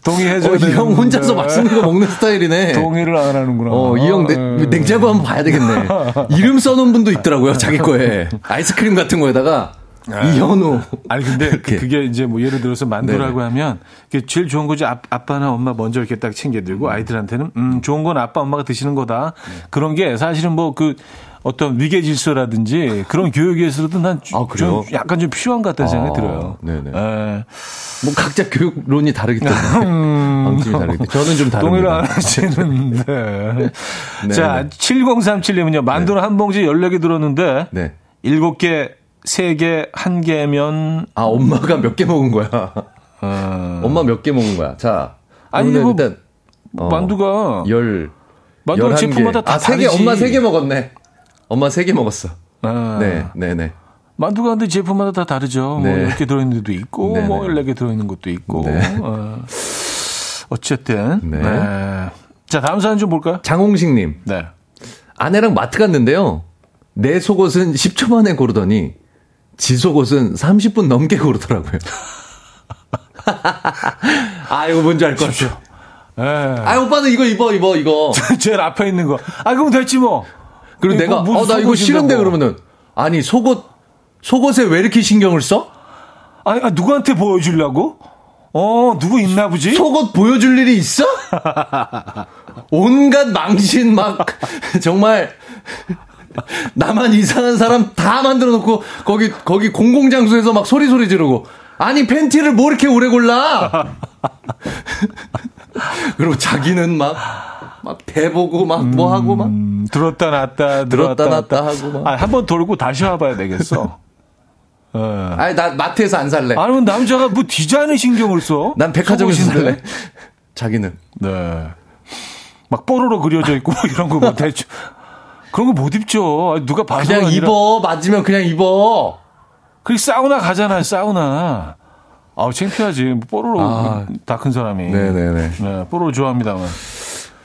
A: 동의해줘야
E: 어, 이형
A: 되는데.
E: 혼자서 맛있는 거 먹는 스타일이네.
A: 동의를 안 하는구나.
E: 어, 이형
A: 예.
E: 냉장고 한번 봐야 되겠네. 이름 써놓은 분도 있더라고요, 자기 거에. 아이스크림 같은 거에다가, 이현우.
A: 아니 근데
E: 이렇게.
A: 그게 이제 뭐 예를 들어서 만두라고
E: 네네.
A: 하면 그게 제일 좋은 거지 아, 아빠나 엄마 먼저 이렇게 딱 챙겨들고 아이들한테는 음 좋은 건 아빠 엄마가 드시는 거다 그런 게 사실은 뭐 그 어떤 위계 질서라든지 그런 교육에서도 난좀
E: 아, 그래요?
A: 약간 좀 필요한 것 같다는 생각이
E: 아,
A: 들어요.
E: 네네.
A: 예.
E: 뭐 각자 교육론이 다르기 때문에. 방침이 다르기 때문에. 저는 좀
A: 음. 동의를 안. 하시는데. [LAUGHS]
E: 네,
A: 자,
E: 네.
A: 7037님은요. 만두는 한 봉지 14개 들었는데
E: 네.
A: 7개, 3개, 1개면
E: 아, 엄마가 몇 개 먹은 거야.
A: 어,
E: 엄마 몇 개 먹은 거야. 자.
A: 아니, 뭐
E: 일단, 어,
A: 만두가
E: 열.
A: 만두가
E: 열한
A: 제품마다
E: 개.
A: 다
E: 아,
A: 다르지.
E: 엄마 세개 먹었네. 엄마 세 개 먹었어.
A: 아,
E: 네, 네, 네.
A: 만두가 근데 제품마다 다 다르죠.
E: 네.
A: 뭐 10개 들어있는 데도 있고,
E: 네,
A: 뭐
E: 네.
A: 14개 들어있는 것도 있고.
E: 네.
A: 어, 어쨌든.
E: 네.
A: 네. 자, 다음 사연 좀 볼까요?
E: 장홍식님.
A: 네.
E: 아내랑 마트 갔는데요. 내 속옷은 10초 만에 고르더니 지 속옷은 30분 넘게 고르더라고요. [LAUGHS] 아, 이거 뭔지 알 것 같아요.
A: 예.
E: 아, 오빠는 이거 입어, 입어, 이거. [LAUGHS]
A: 제일 앞에 있는 거. 아, 그럼 됐지 뭐.
E: 그리고
A: 이거
E: 내가, 어, 나 이거 싫은데
A: 뭐.
E: 그러면은, 아니, 속옷, 속옷에 왜 이렇게 신경을 써?
A: 아니, 아, 누구한테 보여주려고? 어, 누구 있나 보지?
E: 속옷 보여줄 일이 있어? [LAUGHS] 온갖 망신 막, [LAUGHS] 정말, 나만 이상한 사람 다 만들어 놓고, 거기, 거기 공공 장소에서 막 소리 소리 지르고, 아니, 팬티를 뭐 이렇게 오래 골라? [LAUGHS] [LAUGHS] 그리고 자기는 막, 막 대보고 막 뭐 하고 막.
A: 음, 들었다 놨다,
E: 들었다 놨다. 하고 막.
A: 아, 한번 돌고 다시 와봐야 되겠어. [LAUGHS] 어.
E: 아니, 나 마트에서 안 살래.
A: 아니면 남자가 뭐 디자인에 신경을 써?
E: 난 백화점에서? 살래. 자기는.
A: 네. 막 뽀로로 그려져 있고 뭐 이런 거 뭐 대충. 그런 거 못 입죠. 아니, 누가 봐서.
E: 그냥 입어. 맞으면 그냥 입어.
A: 그리고 사우나 가잖아요, 사우나. 아우, 창피하지. 뭐 뽀로로
E: 아.
A: 다큰 사람이.
E: 네네네.
A: 네, 뽀로로 좋아합니다만.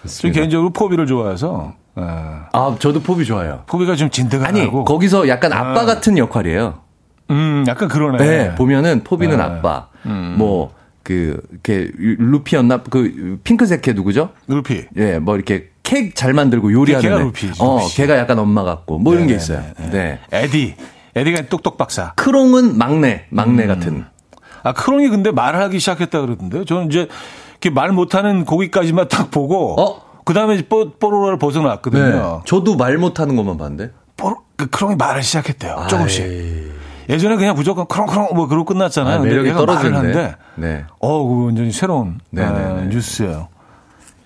A: 저 개인적으로 포비를 좋아해서. 네.
E: 아, 저도 포비 좋아요.
A: 포비가 좀
E: 진득하니,
A: 나고.
E: 거기서 약간 아빠
A: 아.
E: 같은 역할이에요.
A: 음, 약간 그러네.
E: 네, 보면은 포비는
A: 네.
E: 아빠, 뭐, 그, 이렇게, 루피였나? 그, 핑크색 걔 누구죠?
A: 루피.
E: 예, 뭐 이렇게 케이크 잘 만들고 요리하는
A: 걔가
E: 애.
A: 루피지,
E: 어,
A: 루피.
E: 걔가 약간 엄마 같고 뭐 이런 게
A: 네네네.
E: 있어요. 네.
A: 에디. 에디가 똑똑 박사.
E: 크롱은 막내, 막내 같은.
A: 아, 크롱이 근데 말을 하기 시작했다 그러던데요. 저는 이제 이렇게 말 못하는 고기까지만 딱 보고.
E: 어?
A: 그 다음에 뽀, 뽀로로를 벗어났거든요.
E: 저도 말 못하는 것만 봤는데.
A: 뽀로, 그 크롱이 말을 시작했대요. 조금씩.
E: 아이,
A: 예전에 그냥 무조건 크롱크롱 뭐 그러고 끝났잖아요.
E: 아, 매력이 떨어지는데. 네.
A: 어, 그 완전히 새로운
E: 네네네.
A: 아, 뉴스예요.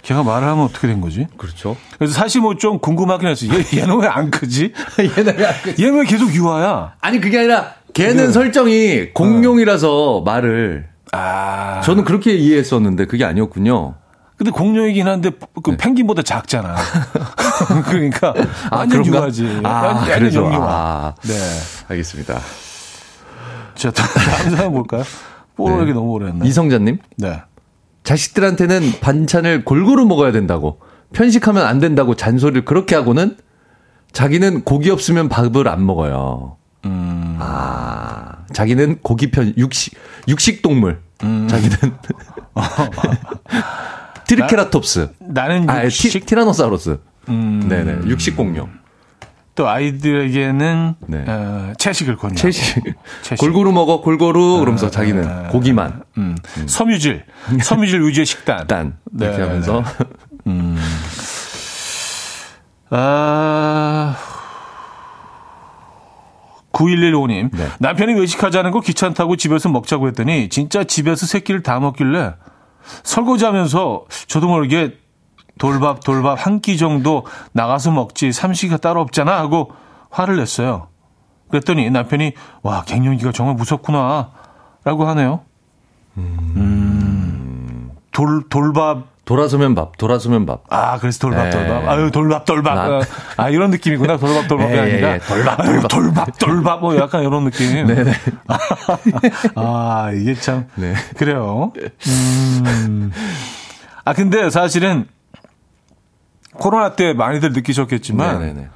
A: 걔가 말을 하면 어떻게 된 거지?
E: 그렇죠.
A: 그래서 사실 뭐 좀 궁금하긴 했어. 얘, 얘는 왜 안 크지? [LAUGHS]
E: 얘는
A: 얘는 왜 계속 유아야?
E: 아니 그게 아니라 걔는
A: 네.
E: 설정이 공룡이라서 말을
A: 아.
E: 저는 그렇게 이해했었는데 그게 아니었군요.
A: 근데 공룡이긴 한데 그 펭귄보다 작잖아. [LAUGHS] [LAUGHS] 그러니까 완전
E: 네. 그런가?
A: 유아지.
E: 아,
A: 완전
E: 그래서,
A: 영유아.
E: 아.
A: 네.
E: 알겠습니다.
A: 자, 다음 사람 볼까요? 뽀로로에게 너무 오래 했네.
E: 이성자님
A: 네.
E: 자식들한테는 반찬을 골고루 먹어야 된다고 편식하면 안 된다고 잔소리를 그렇게 하고는 자기는 고기 없으면 밥을 안 먹어요.
A: 음.
E: 아, 자기는 고기 편 육식 육식 동물.
A: 음.
E: 자기는 [LAUGHS] 트리케라톱스.
A: 나는
E: 아,
A: 육식,
E: 티, 티라노사우루스.
A: 음.
E: 네네. 육식 공룡.
A: 또 아이들에게는
E: 네.
A: 어, 채식을 권유.
E: 채식.
A: 채식.
E: 골고루 먹어, 골고루. 그러면서 자기는
A: 아,
E: 고기만.
A: 음. 섬유질, 섬유질 위주의 식단. [LAUGHS]
E: 일단. 이렇게
A: 네,
E: 하면서.
A: 아. 9115님.
E: 네.
A: 남편이 외식하자는 거 귀찮다고 집에서 먹자고 했더니 진짜 집에서 세 끼를 다 먹길래 설거지하면서 저도 모르게 돌밥 돌밥 한 끼 정도 나가서 먹지 삼시가 따로 없잖아 하고 화를 냈어요. 그랬더니 남편이 와 갱년기가 정말 무섭구나 라고 하네요. 음. 돌 돌밥
E: 돌아서면 밥, 돌아서면 밥.
A: 아, 그래서 돌밥,
E: 네.
A: 돌밥. 아유, 돌밥, 돌밥.
E: 나-
A: 아, 이런 느낌이구나. 돌밥, 돌밥이
E: 예, 예,
A: 아니라.
E: 예. 돌밥,
A: 아유,
E: 돌밥.
A: 돌밥, 돌밥. 뭐 약간 이런 느낌. [LAUGHS]
E: 네네. [LAUGHS]
A: 아, 이게 참.
E: 네.
A: 그래요. 음. 아, 근데 사실은 코로나 때 많이들 느끼셨겠지만
E: 네네네.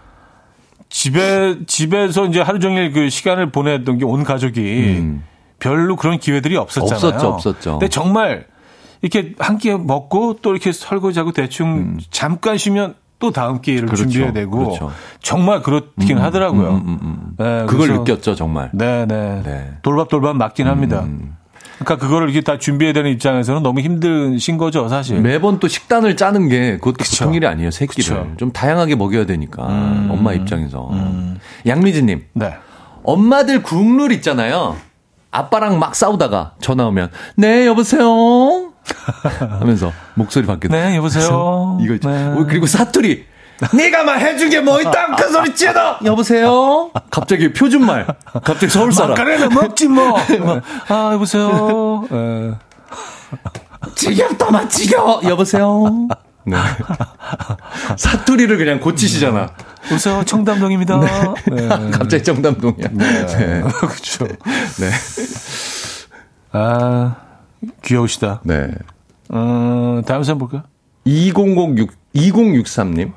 A: 집에, 집에서 이제 하루 종일 그 시간을 보냈던 게 온 가족이
E: 음.
A: 별로 그런 기회들이 없었잖아요.
E: 없었죠, 없었죠.
A: 근데 정말 이렇게 한 끼 먹고 또 이렇게 설거지하고 대충 잠깐 쉬면 또 다음 기회를
E: 음. 그렇죠,
A: 준비해야 되고
E: 그렇죠.
A: 정말 그렇긴 하더라고요.
E: 음, 음, 음.
A: 네,
E: 그걸 느꼈죠, 정말.
A: 네, 네.
E: 네. 음.
A: 돌밥돌밥 맞긴 합니다. 그러니까 그거를 이렇게 다 준비해야 되는 입장에서는 너무 힘드신 거죠, 사실.
E: 매번 또 식단을 짜는 게 그것도
A: 그쵸.
E: 보통 일이 아니에요, 새끼를.
A: 그쵸. 음.
E: 좀 다양하게 먹여야 되니까. 엄마 입장에서. 양미진님,
A: 네.
E: 엄마들 국룰 있잖아요. 아빠랑 막 싸우다가 전화 오면, 네, 여보세요? [LAUGHS] 하면서 목소리 바뀌는.
A: 네, 여보세요.
E: 이거.
A: 네.
E: 어, 그리고 사투리. 네가 막 해준 게 뭐 있다 큰 소리 치너 여보세요 갑자기 표준말 갑자기 서울 사람
A: 막간에는 먹지 뭐. [LAUGHS] 아, 여보세요. [LAUGHS] 네.
E: 지겹다 마 지겨워 여보세요 네. 사투리를 그냥 고치시잖아
A: 여보세요, 청담동입니다. 네.
E: 갑자기 정담동이야 네.
A: 그렇죠.
E: 네.
A: 아, 귀여우시다.
E: 네.
A: 어, 다음 사람 볼까요?
E: 2006, 2063님.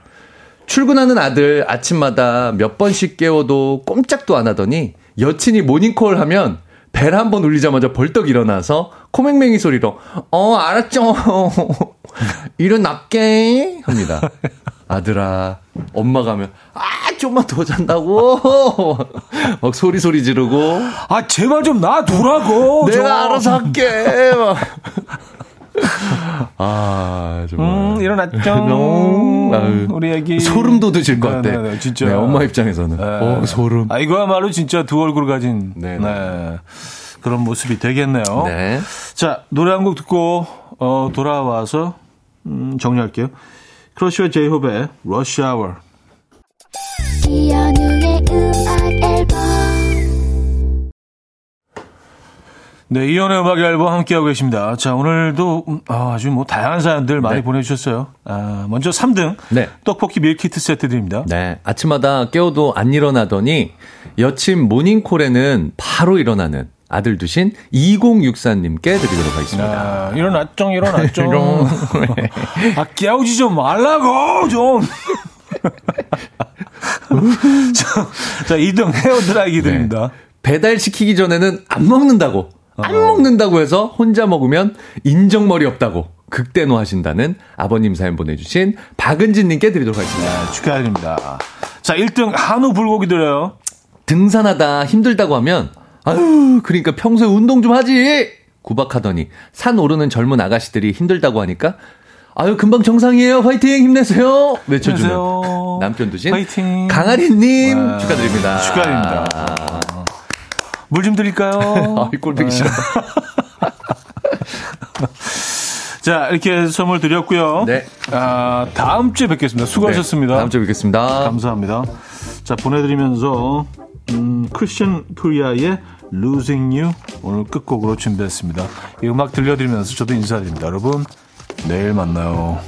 E: 출근하는 아들 아침마다 몇 번씩 깨워도 꼼짝도 안 하더니 여친이 모닝콜 하면 벨 한 번 울리자마자 벌떡 일어나서 코맹맹이 소리로 어 알았죠 [LAUGHS] 일어날게 합니다 아들아 엄마가 하면 아 좀만 더 잔다고 [LAUGHS] 막 소리 소리 지르고
A: 아, 제발 좀 놔두라고. 좀.
E: 내가 알아서 할게 막. 아 정말
A: 음, 일어났죠. [LAUGHS]
E: 아유,
A: 우리 애기.
E: 소름 돋으실 것 같아.
A: 네, 네, 네, 진짜.
E: 네, 엄마 입장에서는. 어, 소름.
A: 아, 이거야말로 진짜 두 얼굴 가진.
E: 네,
A: 네.
E: 네.
A: 그런 모습이 되겠네요.
E: 네.
A: 자, 노래 한 곡 듣고, 어, 돌아와서, 음, 정리할게요. 크러쉬와 제이홉의 러쉬 아워.
F: 이현우의 음악
A: 네, 이현우의 음악 앨범 함께하고 계십니다. 자, 오늘도 음, 아, 아주 뭐 다양한 사연들 많이
E: 네.
A: 보내주셨어요. 아, 먼저 3등.
E: 네.
A: 떡볶이 밀키트 세트 드립니다.
E: 네. 아침마다 깨워도 안 일어나더니 여친 모닝콜에는 바로 일어나는 아들 두신 2064님께 드리도록 하겠습니다.
A: 아, 일어났죠, 일어났죠. [LAUGHS] [LAUGHS] 아, 깨우지 좀 말라고, 좀. [LAUGHS] 자, 자, 2등 헤어드라이기 드립니다.
E: 배달시키기 전에는 안 먹는다고. 안 먹는다고 해서 혼자 먹으면 인정머리 없다고 극대노하신다는 아버님 사연 보내주신 박은진님께 드리도록 하겠습니다.
A: 네, 축하드립니다. 자, 1등 한우 불고기 드려요.
E: 등산하다 힘들다고 하면 아유 그러니까 평소에 운동 좀 하지 구박하더니 산 오르는 젊은 아가씨들이 힘들다고 하니까 아유 금방 정상이에요 화이팅 힘내세요 외쳐주는. 남편 두신
A: 화이팅.
E: 강아리님
A: 네.
E: 축하드립니다
A: 축하드립니다. 물 좀 드릴까요? [LAUGHS]
E: 아이 꼴보기 싫어 [LAUGHS]
A: 자, 이렇게 선물 드렸고요.
E: 네.
A: 아, 다음 주에 뵙겠습니다. 수고하셨습니다.
E: 네, 다음 주에 뵙겠습니다
A: 감사합니다. 자, 보내드리면서, 음, 크리스천 코리아의 Losing You 오늘 끝곡으로 준비했습니다. 이 음악 들려드리면서 저도 인사드립니다. 여러분, 내일 만나요.